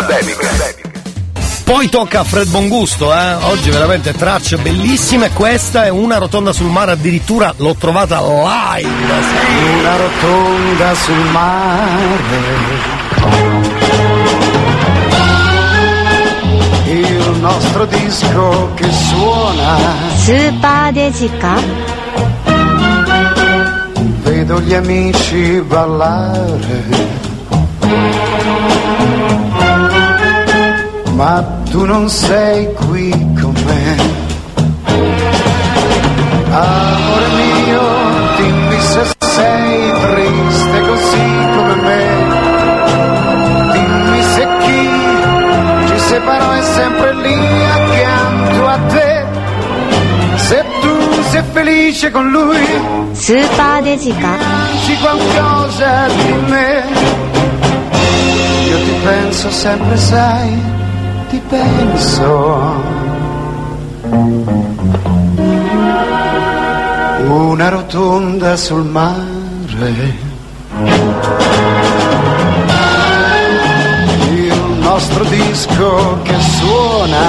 pandemica. Poi tocca a Fred Bongusto, eh? oggi veramente tracce bellissime, questa è una rotonda sul mare, addirittura l'ho trovata live. Una rotonda sul mare. Il nostro disco che suona. Spadesica. Vedo gli amici ballare ma tu non sei qui con me. Amore mio, dimmi se sei triste così come me. Dimmi se chi ci separò è sempre lì accanto a te. Se tu sei felice con lui, dici qualcosa di me. Io ti penso sempre, sai penso. Una rotonda sul mare. Il nostro disco che suona.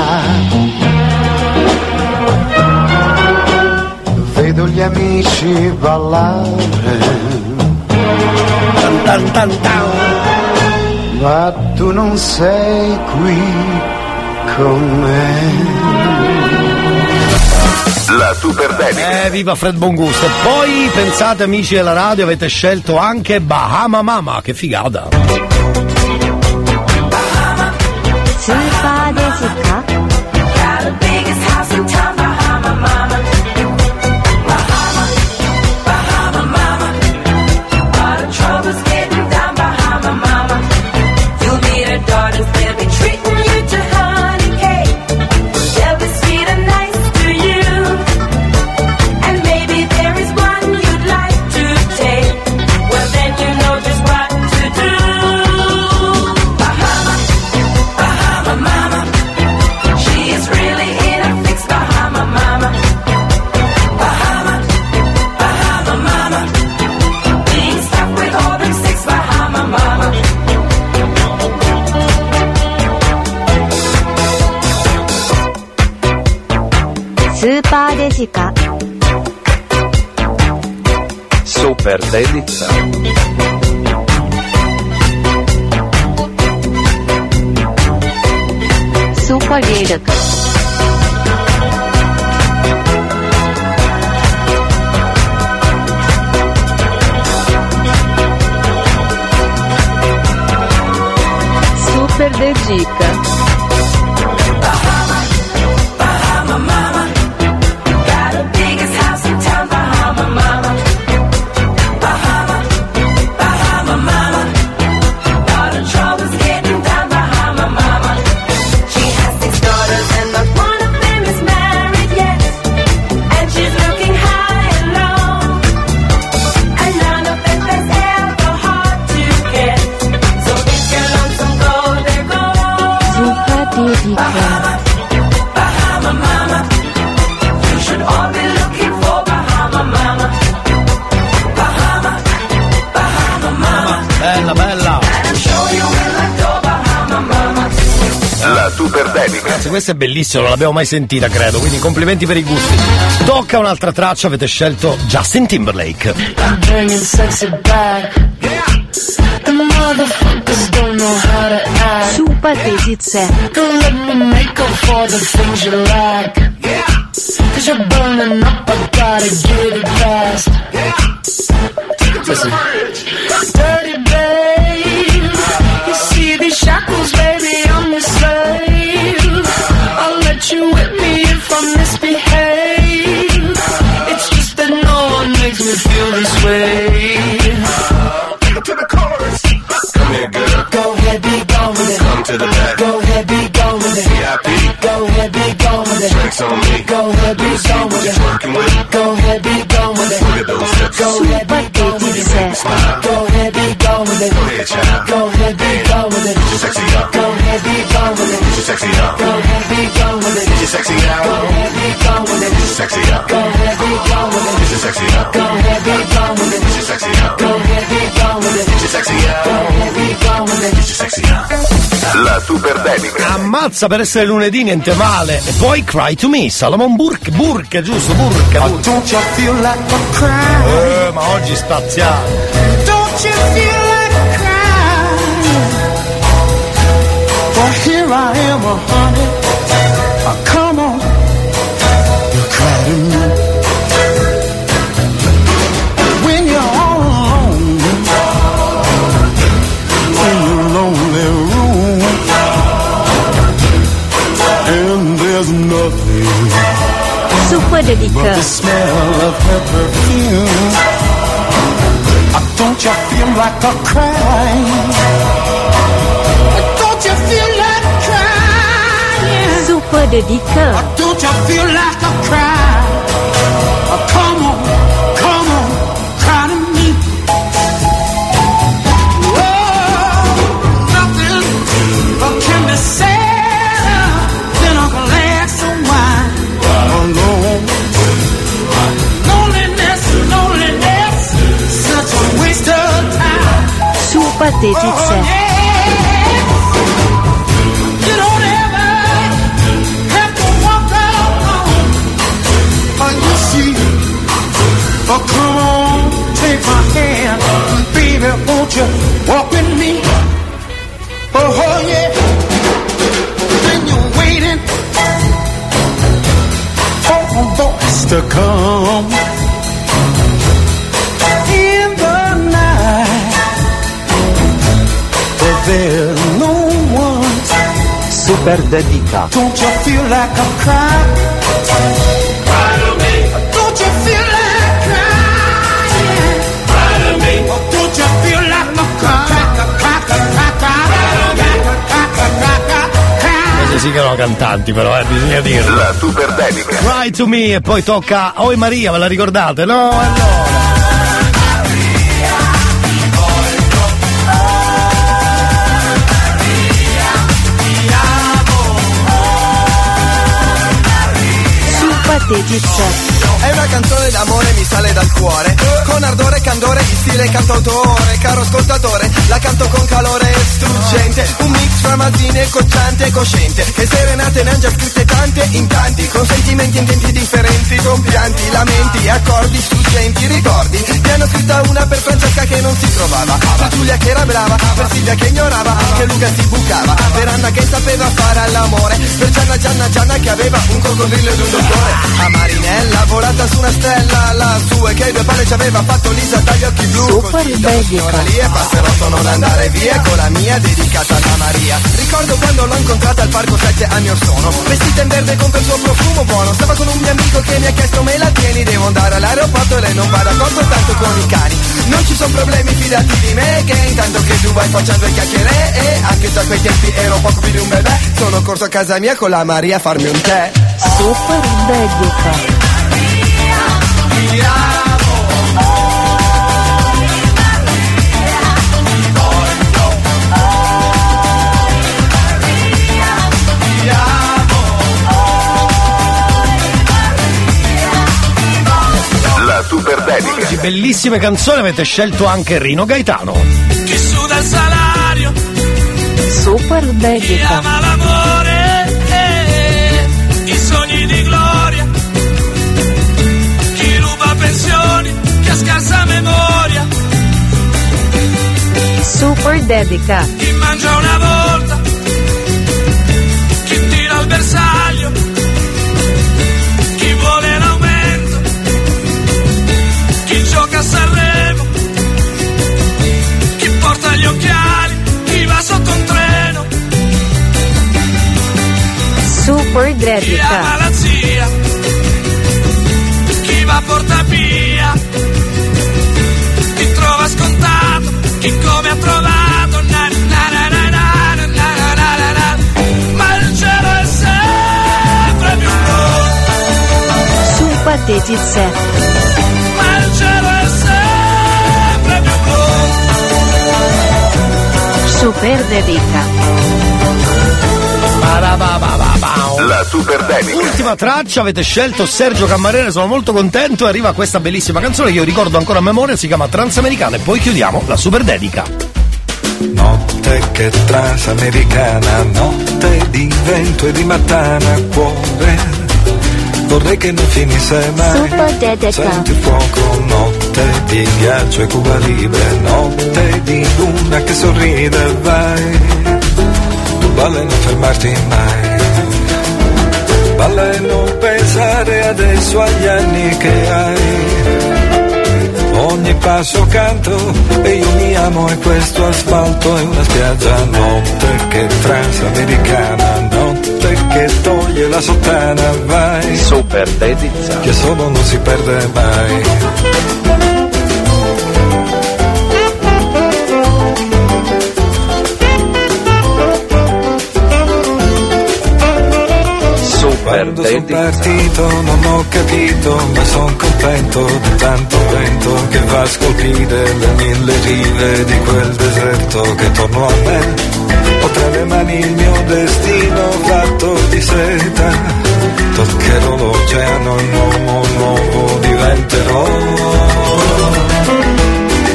Vedo gli amici ballare. Tan, tan, tan. Ma tu non sei qui La super dedica. Eh, viva Fred Bongusto. E poi pensate, amici della radio, avete scelto anche Bahama Mama, che figata. ス Super dedica. Super questa è bellissima, non l'abbiamo mai sentita, credo. Quindi complimenti per i gusti. Tocca un'altra traccia, avete scelto Justin Timberlake. I'm bringing sexy with it. Go ahead, child. Go ahead, be gone with it. Get your sexy up. Go ahead, be gone with it. Get your sexy up. Go ahead, be gone with it. Get your sexy out. Go ahead, be gone with it. Get your sexy up. Go ahead, be gone with it. Get your sexy up. Go ahead, be gone with it. Get your sexy up. Go ahead, be gone with it. Get your sexy Go ahead, be gone with it. Get your sexy up. La super dedica. Ammazza per essere lunedì, niente male. E poi Cry to Me, Salomon Burke, Burke, giusto? Burke. Burke. Don't you feel like a cry? Eh, ma oggi spaziale. Don't you feel Honey. Oh, come on, you cry to me. When you're all alone in your lonely room, and there's nothing Super but the smell of her perfume. Uh, Don't you feel like a crying? Crying? Super Dedica Uh, Don't you feel like a cry? Uh, Come on, come on, cry to me. Oh, nothing uh, can be sadder than a glass of wine alone. Loneliness, loneliness, such a waste of time. Super Dedice you walk with me? Oh, oh yeah. Then you're waiting for a voice to come in the night. But there's no one. Super dedica. Don't you feel like a cry? Queste sì che erano cantanti, però, eh, bisogna dirlo. La super dedica. Cry to Me e poi tocca Oi Maria, ve la ricordate? No, allora. Super Dedice Una canzone d'amore, mi sale dal cuore. Con ardore e candore di stile cantautore. Caro ascoltatore, la canto con calore struggente. Un mix fra mazzine, cocciante e cosciente. Che serenate ne han già scritte tante in tanti. Con sentimenti intenti differenti, con pianti, lamenti, accordi struggenti, ricordi. Ne hanno scritta una per Francesca che non si trovava. Per Giulia che era brava, per Silvia che ignorava. Che Luca si bucava. Per Anna che sapeva fare all'amore. Per Gianna Gianna Gianna che aveva un coccodrillo ed un dottore. A Marinella, volata su una stella, la sua che due palle ci aveva fatto Lisa dagli occhi blu. Così dopo suona lì e passerotto non andare via con la mia dedicata a Maria. Ricordo quando l'ho incontrata al parco sette anni or sono. Vestita in verde con quel suo profumo buono. Stava con un mio amico che mi ha chiesto me la tieni, devo andare all'aeroporto e lei non va d'accordo tanto con i cani. Non ci sono problemi, fidati di me, che intanto che tu vai facendo due chiacchiere e anche se a quei tempi ero poco più di un bebè, sono corso a casa mia con la Maria a farmi un tè. Super dedica. Bellissime canzoni avete scelto anche Rino Gaetano. Chi suda il salario, Super chi dedica. Super dedica. chi mangia una volta, chi tira al bersaglio, chi vuole l'aumento, chi gioca a Sanremo, chi porta gli occhiali, chi va sotto un treno, Super chi ama dedica. la zia, chi va a Portapia, chi trova scontato, chi come ha trovato, na, na, na, na, na, na, na, na, ma il cielo è sempre più blu, Super dedice. ma il cielo è sempre più blu. Super dedica. La super dedica. Ultima traccia, avete scelto Sergio Cammarere, sono molto contento e arriva questa bellissima canzone che io ricordo ancora a memoria, si chiama Transamericana e poi chiudiamo la super dedica. Notte che transamericana, notte di vento e di matana, cuore. Vorrei che non finisse mai. Super dedica. Senti fuoco, notte di ghiaccio e Cuba Libre, notte di luna che sorride, vai. Balla e non fermarti mai. Balla e non pensare adesso agli anni che hai. Ogni passo canto e io mi amo e questo asfalto è una spiaggia notte che transamericana, notte che toglie la sottana, vai. Super dedica. Che solo non si perde mai. Quando sono partito non ho capito, ma son contento di tanto vento che va a scolpire le mille rive di quel deserto che torno a me. Ho tra le mani il mio destino fatto di seta, toccherò l'oceano, un uomo nuovo diventerò.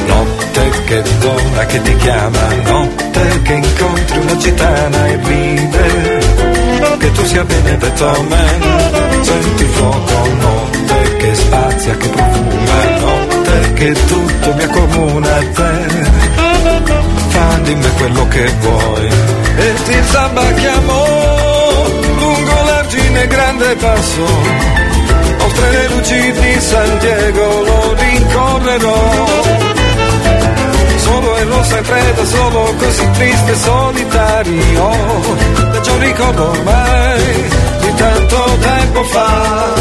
Notte che donna che ti chiama, notte che incontri una gitana e ride che tu sia benedetto a me. Senti fuoco, notte che spazia, che profuma, notte che tutto mi accomuna a te. Fa di me quello che vuoi e ti zabacchiamo lungo l'argine grande passo. Oltre le luci di San Diego lo rincorrerò. Solo e rossa e fredda, solo così triste e solitario. Peggio ricordo ormai di tanto tempo fa.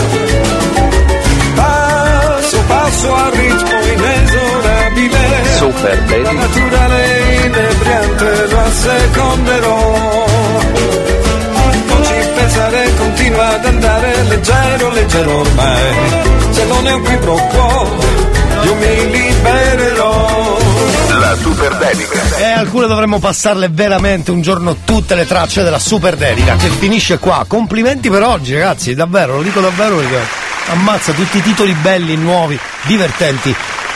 Passo passo al ritmo inesorabile. Super La dedica. naturale inebriante lo asseconderò. Non ci pensare, continua ad andare leggero, leggero ormai. Se non è un qui pro quo, io mi libererò. La super dedica. E alcune dovremmo passarle veramente un giorno tutte le tracce della super dedica che finisce qua. Complimenti per oggi, ragazzi, davvero, lo dico davvero perché ammazza tutti i titoli belli, nuovi, divertenti,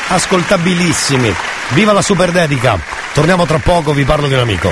ascoltabilissimi. Viva la super dedica! Torniamo tra poco, vi parlo di un amico.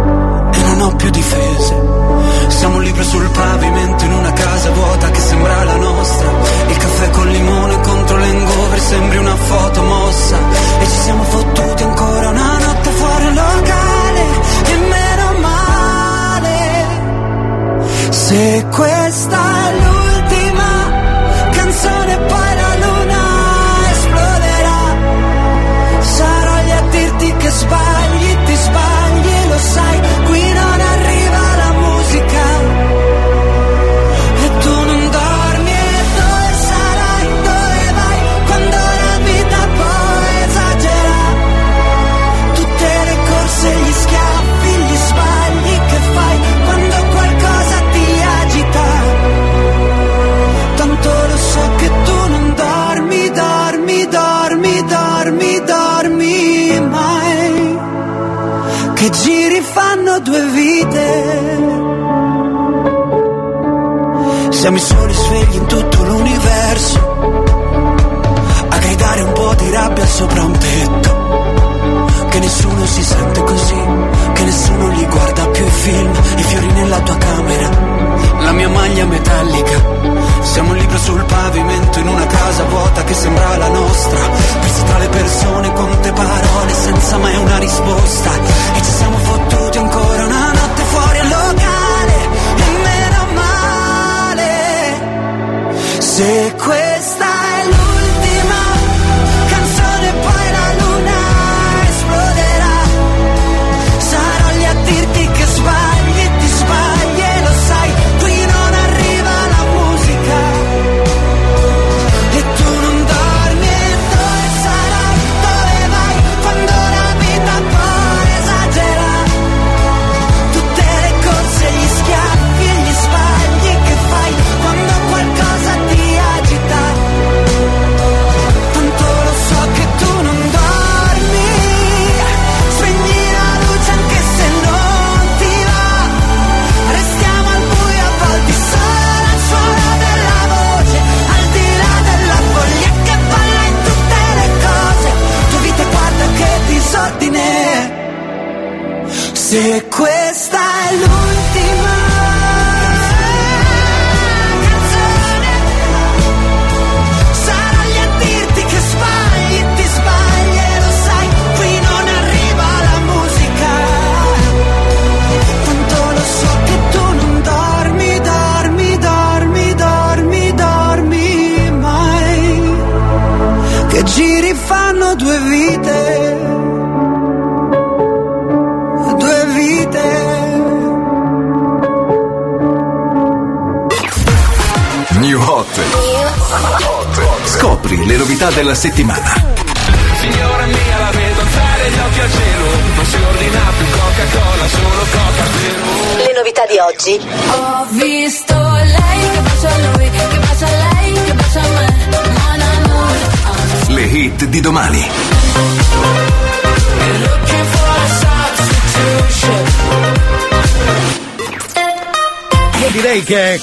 non ho più difese. Siamo un libro sul pavimento in una casa vuota che sembra la nostra. Il caffè con limone contro l'engover sembri una foto mossa. E ci siamo fottuti ancora una notte fuori un locale. E meno male. Se questa è l'ora.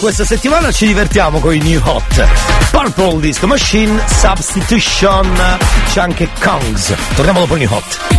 questa settimana ci divertiamo con i new hot. Purple Disco Machine Substitution, c'è anche Kongs. Torniamo dopo i new hot.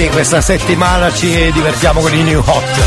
Sì, questa settimana ci divertiamo con i New Hot.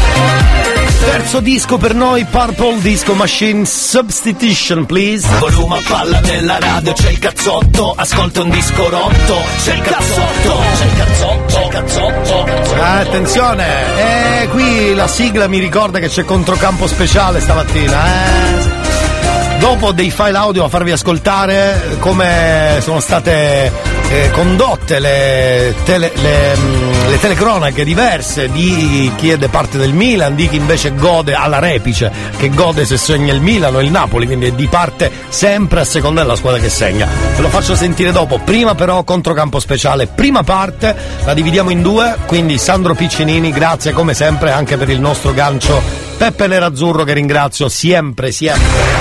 Terzo disco per noi, Purple Disco Machine Substitution, please. Volume a palla della radio, c'è il cazzotto, ascolta un disco rotto, c'è il cazzotto, c'è il cazzotto, c'è il cazzotto, cazzotto. Attenzione, eh, qui la sigla mi ricorda che c'è controcampo speciale stamattina, eh. Dopo dei file audio a farvi ascoltare come sono state eh, condotte le, tele- le, mm, le telecronache diverse di chi è da parte del Milan, di chi invece gode alla repice, che gode se segna il Milan o il Napoli, quindi è di parte sempre a seconda della squadra che segna. Ve lo faccio sentire dopo, prima però controcampo speciale, prima parte, la dividiamo in due, quindi Sandro Piccinini, grazie come sempre anche per il nostro gancio Peppe Nerazzurro che ringrazio sempre, sempre.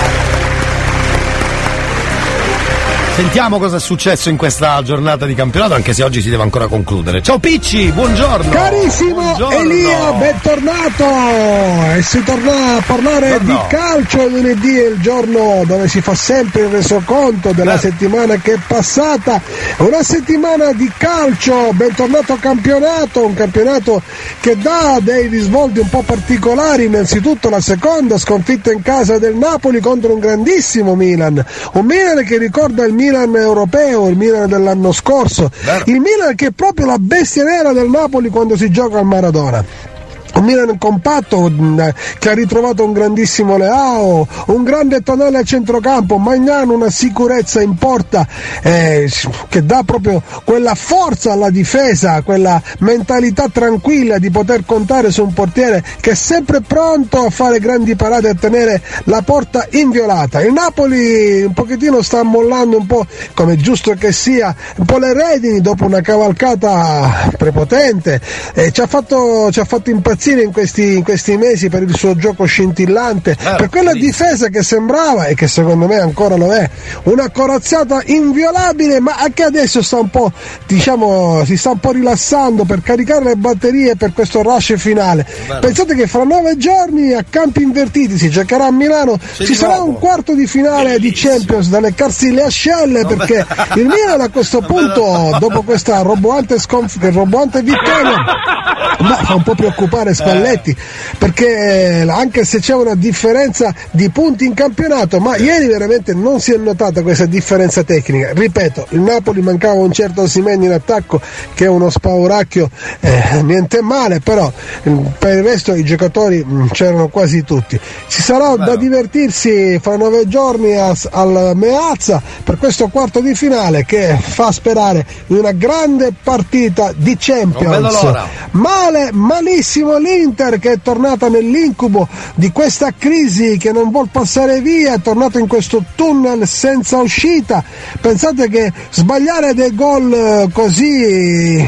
Sentiamo cosa è successo in questa giornata di campionato, anche se oggi si deve ancora concludere. Ciao Picci, buongiorno! Carissimo Buongiorno. Elia, bentornato! E si torna a parlare di calcio lunedì è il giorno dove si fa sempre il resoconto della settimana che è passata. Una settimana di calcio, bentornato campionato, un campionato che dà dei risvolti un po' particolari, innanzitutto la seconda sconfitta in casa del Napoli contro un grandissimo Milan, un Milan che ricorda il Milan europeo, il Milan dell'anno scorso, il Milan che è proprio la bestia nera del Napoli quando si gioca al Maradona. Un Milan compatto mh, che ha ritrovato un grandissimo Leao, un grande Tonale a centrocampo, Magnano una sicurezza in porta eh, che dà proprio quella forza alla difesa, quella mentalità tranquilla di poter contare su un portiere che è sempre pronto a fare grandi parate e a tenere la porta inviolata. Il Napoli un pochettino sta mollando un po', come giusto che sia, un po' le redini dopo una cavalcata prepotente, eh, ci, ha fatto, ci ha fatto impazzire in questi, in questi mesi per il suo gioco scintillante, per quella difesa che sembrava e che secondo me ancora lo è, una corazzata inviolabile, ma anche adesso sta un po', diciamo, si sta un po' rilassando per caricare le batterie per questo rush finale. Pensate che fra nove giorni a campi invertiti si giocherà a Milano, ci sarà un quarto di finale di Champions da leccarsi le ascelle perché il Milan a questo punto, dopo questa roboante, sconf- roboante vittoria, ma fa un po' preoccupare Spalletti perché eh, anche se c'è una differenza di punti in campionato ma ieri veramente non si è notata questa differenza tecnica. Ripeto il Napoli mancava un certo Osimeni in attacco che è uno spauracchio eh, niente male però eh, per il resto i giocatori mh, c'erano quasi tutti. Ci sarà da divertirsi fra nove giorni a- al Meazza per questo quarto di finale che fa sperare in una grande partita di Champions. Male, malissimo l'Inter che è tornata nell'incubo di questa crisi che non vuol passare via, è tornato in questo tunnel senza uscita. Pensate che sbagliare dei gol eh, così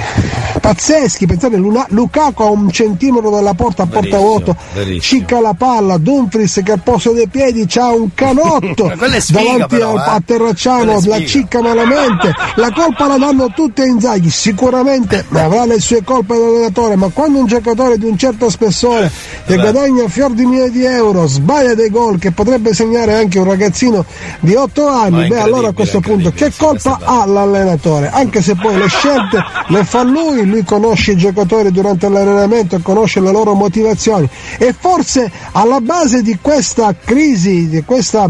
pazzeschi, pensate Lukaku a un centimetro dalla porta a porta vuoto, cicca la palla, Dumfries che al posto dei piedi c'ha un canotto *laughs* davanti però, al eh. a Terracciano, la cicca malamente, la colpa la danno tutte a Inzaghi, sicuramente avrà le sue colpe l'allenatore, ma quando quando un giocatore di un certo spessore che guadagna fior di migliaia di euro sbaglia dei gol che potrebbe segnare anche un ragazzino di 8 anni, beh allora a questo punto che colpa ha l'allenatore? Anche se poi le scelte le fa lui, lui conosce i giocatori durante l'allenamento, conosce le loro motivazioni. E forse alla base di questa crisi, di questa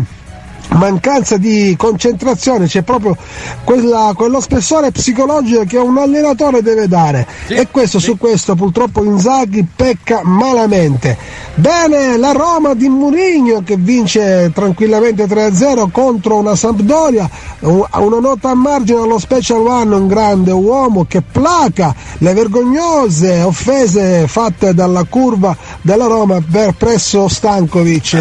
mancanza di concentrazione, c'è proprio quella- quello spessore psicologico che un allenatore deve dare. E questo su questo purtroppo Inzaghi pecca malamente. Bene, la Roma di Murigno che vince tranquillamente 3-0 contro una Sampdoria, una nota a margine allo Special One, un grande uomo che placa le vergognose offese fatte dalla curva della Roma per presso Stankovic.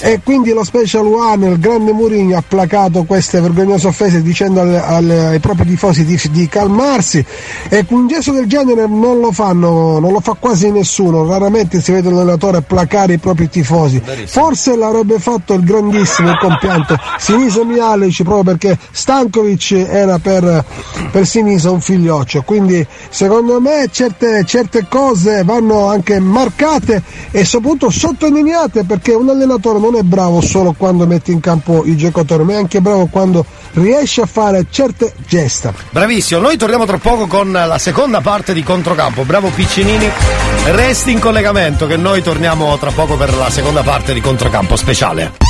E quindi lo Special One, il grande Mourinho ha placato queste vergognose offese dicendo alle- alle- ai propri tifosi di, di calmarsi e un gesto del genere non lo fanno, non lo fa quasi nessuno, raramente si vede un allenatore placare i propri tifosi. Forse l'avrebbe fatto il grandissimo, il compianto Sinisa Mihalic proprio perché Stankovic era per, per Sinisa un figlioccio, quindi secondo me certe, certe cose vanno anche marcate e soprattutto sottolineate perché un allenatore non è bravo solo quando mette in campo i giocatori, ma è anche bravo quando riesce a fare certe gesta. Bravissimo, noi torniamo tra poco con la seconda parte di Controcampo. Bravo Piccinini, resti in collegamento che noi torniamo tra poco per la seconda parte di Controcampo speciale.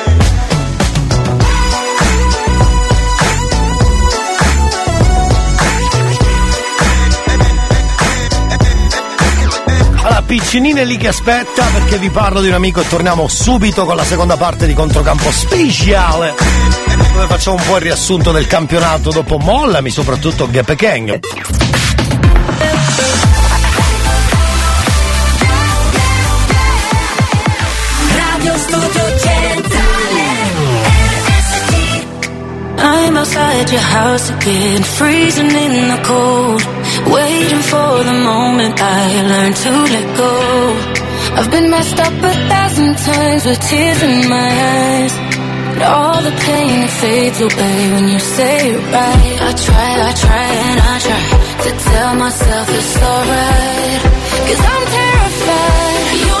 È lì che aspetta perché vi parlo di un amico e torniamo subito con la seconda parte di Controcampo Speciale. Dove facciamo un po' il riassunto del campionato dopo Mollami, soprattutto Gheppe Keng. Your house again, freezing in the cold. Waiting for the moment I learn to let go. I've been messed up a thousand times with tears in my eyes. But all the pain fades away when you say it right. I try, I try, and I try to tell myself it's alright. Cause I'm terrified. You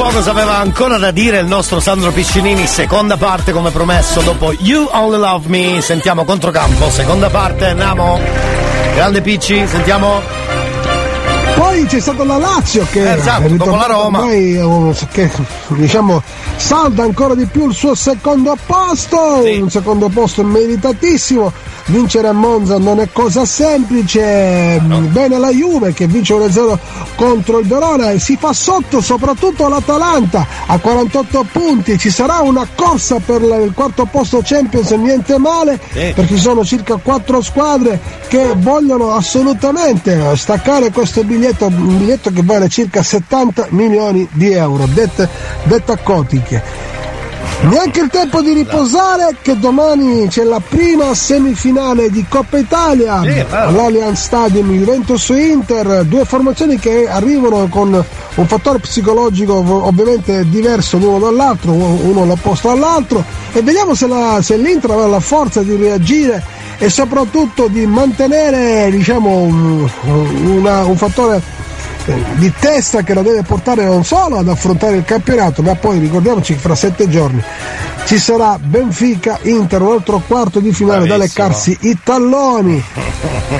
po' cosa aveva ancora da dire il nostro Sandro Piccinini, seconda parte come promesso, dopo You Only Love Me, sentiamo controcampo, seconda parte, andiamo. Grande Picci, sentiamo. Poi c'è stata la Lazio che Eh, esatto, dopo la Roma. ormai, eh, che diciamo salda ancora di più il suo secondo posto, un secondo posto meritatissimo. Vincere a Monza non è cosa semplice. Bene la Juve che vince 1-0 contro il Verona e si fa sotto soprattutto l'Atalanta a 48 punti. Ci sarà una corsa per il quarto posto Champions, niente male, perché ci sono circa quattro squadre che vogliono assolutamente staccare questo biglietto, un biglietto che vale circa 70 milioni di euro, dette, detta cotiche. Neanche il tempo di riposare che domani c'è la prima semifinale di Coppa Italia. all'Allianz Stadium Juventus Inter, due formazioni che arrivano con un fattore psicologico ov- ovviamente diverso l'uno dall'altro, uno l'opposto all'altro. E vediamo se, la- se l'Inter avrà la forza di reagire e soprattutto di mantenere diciamo, un, una- un fattore di testa che la deve portare non solo ad affrontare il campionato, ma poi ricordiamoci che fra sette giorni ci sarà Benfica Inter, un altro quarto di finale da leccarsi i talloni.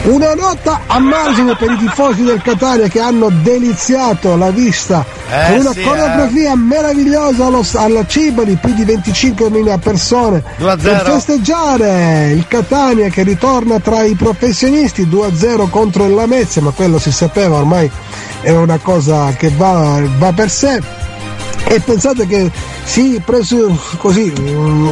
Una nota a margine per i tifosi del Catania che hanno deliziato la vista Eh, con una sì, coreografia meravigliosa allo, alla di più di 25.000 persone 2-0. per festeggiare il Catania che ritorna tra i professionisti 2-0 contro il Lamezia, ma quello si sapeva ormai è una cosa che va, va per sé. E pensate che sì, preso così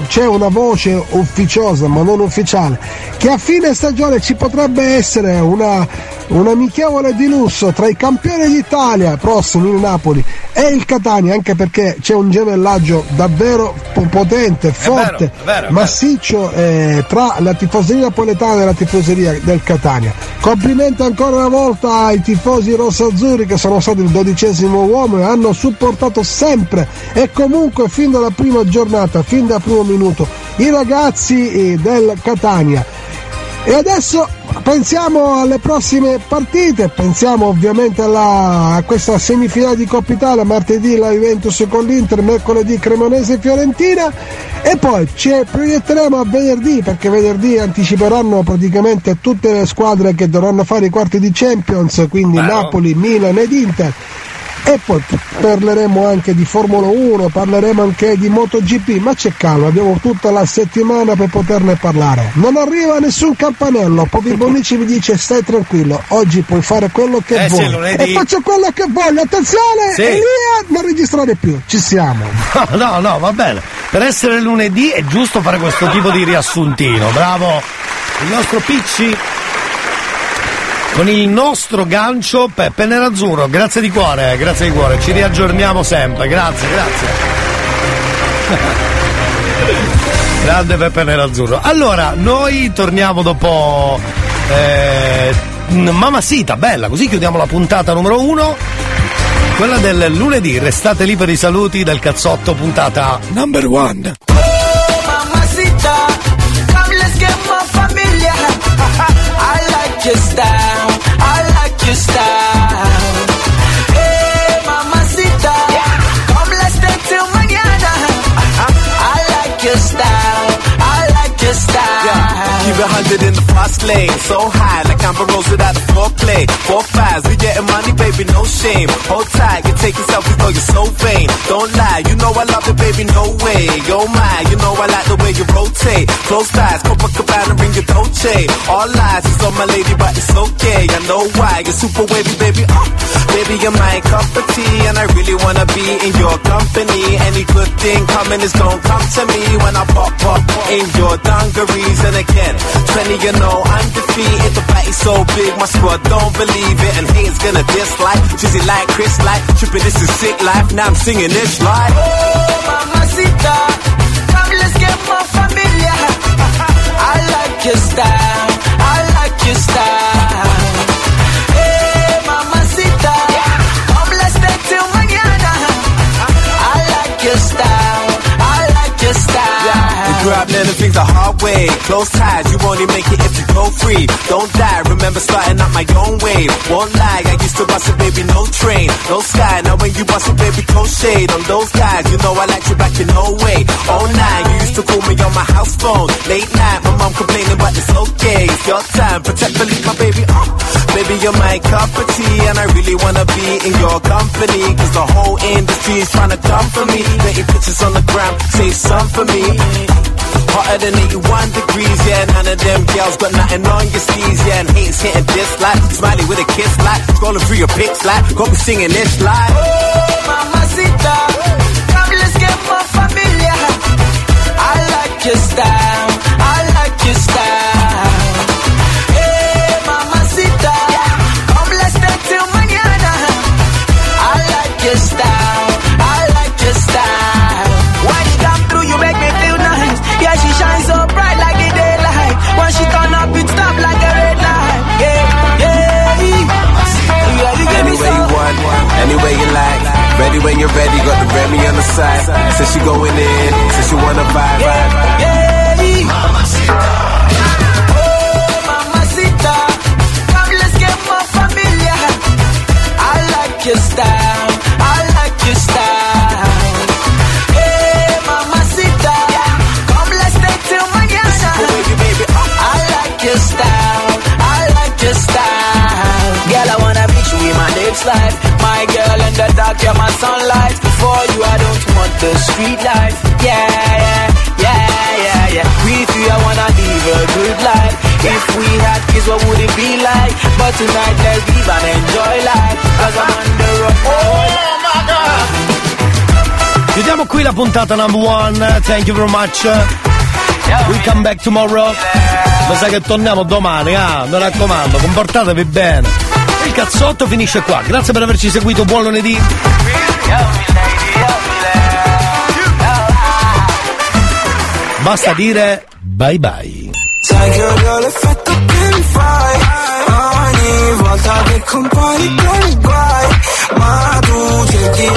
c'è una voce ufficiosa ma non ufficiale che a fine stagione ci potrebbe essere una, un amichevole di lusso tra i campioni d'Italia prossimi il Napoli e il Catania anche perché c'è un gemellaggio davvero po- potente, forte, vero, è vero, è massiccio eh, tra la tifoseria napoletana e la tifoseria del Catania. Complimenti ancora una volta ai tifosi rossazzurri che sono stati il dodicesimo uomo e hanno supportato sempre e comunque fin dalla prima giornata, fin dal primo minuto, i ragazzi eh, del Catania. E adesso pensiamo alle prossime partite, pensiamo ovviamente alla, a questa semifinale di Coppa Italia, martedì la Juventus con l'Inter, mercoledì Cremonese e Fiorentina. E poi ci proietteremo a venerdì perché venerdì anticiperanno praticamente tutte le squadre che dovranno fare i quarti di Champions, quindi Napoli, Milan ed Inter. E poi parleremo anche di Formula 1, parleremo anche di MotoGP, ma c'è calma, abbiamo tutta la settimana per poterne parlare. Non arriva nessun campanello, Popi Bonici mi dice stai tranquillo, oggi puoi fare quello che Eh vuoi. lunedì. E faccio quello che voglio, attenzione, Sì. Elia, non registrare più, ci siamo. *laughs* No, no, no, va bene. Per essere lunedì è giusto fare questo tipo di riassuntino. Bravo il nostro Picci. Con il nostro gancio Peppe Nerazzurro. Grazie di cuore, eh, grazie di cuore. Ci riaggiorniamo sempre. Grazie, grazie. *laughs* Grande Peppe Nerazzurro. Allora, noi torniamo dopo eh, Mamacita, bella, così chiudiamo la puntata numero uno. Quella del lunedì, restate lì per i saluti del cazzotto puntata number one. Mamacita, *laughs* your style, I like your style. Hey, mamacita, come let's stay till mañana. I like your style, I like your style. Chi Keep it hundred in the fast lane, so high like Amber Rose without the foreplay. Four fives, we getting money, baby, no shame. Hold tight, you yourself, you know you're so vain. Don't lie, you know I love it, baby, no way. Yo, my, you know I like the way you rotate. Close ties, Copacabana, ring your Dolce. All lies, it's on my lady, but it's okay. I know why, you're super wavy, baby. Oh, baby, you're my cup of tea, and I really wanna be in your company. Any good thing coming is gonna come to me when I pop pop in your dungarees. And again, 20, you know I'm defeated. The body's so big, my squad don't believe it, and haters gonna dislike. Drizzy like Chris, like tripping. This is sick life. Now I'm singing this like. Oh, mamacita, come let's get more familiar. *laughs* I like your style, I like your style. Hey, mamacita, come let's stay till mañana. I like your style, I like your style. Up learning things the hard way. Close ties, you only make it if you go free. Don't die, remember starting up my own wave. Won't lie, I used to bust it, baby, no train, no sky. Now when you bust it, baby, throw shade on those guys. You know I like you back in no way. All night, you used to call me on my house phone. Late night, my mom complaining, but it's okay. It's your time, protect, believe my baby. Oh, baby, you're my cup of tea, and I really wanna be in your company. Cause the whole industry is trying to come for me. Getting pictures on the ground, say some for me. Hotter than 81 degrees, yeah. None of them girls got nothing on your sleeves, yeah. And haters hitting this like, smiley with a kiss like, scrolling through your pics like, got me singing this like. Oh, mamacita, come let's get more familiar. I like your style, I like your style. Ready when you're ready, got the Remy on the side. Says she going in, says she wanna vibe, vibe, vibe. Mamacita, come let's get more familiar. I like your style, I like your style. Hey, mamacita, come let's stay till mañana. Uh. I like your style, I like your style. Girl, I wanna meet you in my next life. My girl in the dark, you're my sunlight. For you, I don't want the street life. Yeah, yeah, yeah, yeah, yeah. With you, I wanna live a good life. If we had kids, what would it be like? But tonight, let's live and enjoy life. Cause I'm on the road. Oh my god. Chiudiamo qui la puntata number one. Thank you very much. We come back tomorrow. Ma sa che torniamo domani, ah, mi raccomando, comportatevi bene. Il cazzotto finisce qua. Grazie per averci seguito, buon lunedì. Basta dire bye bye. Sai che odio l'effetto che mi fai Ogni volta che compari i guai Ma tu cerchi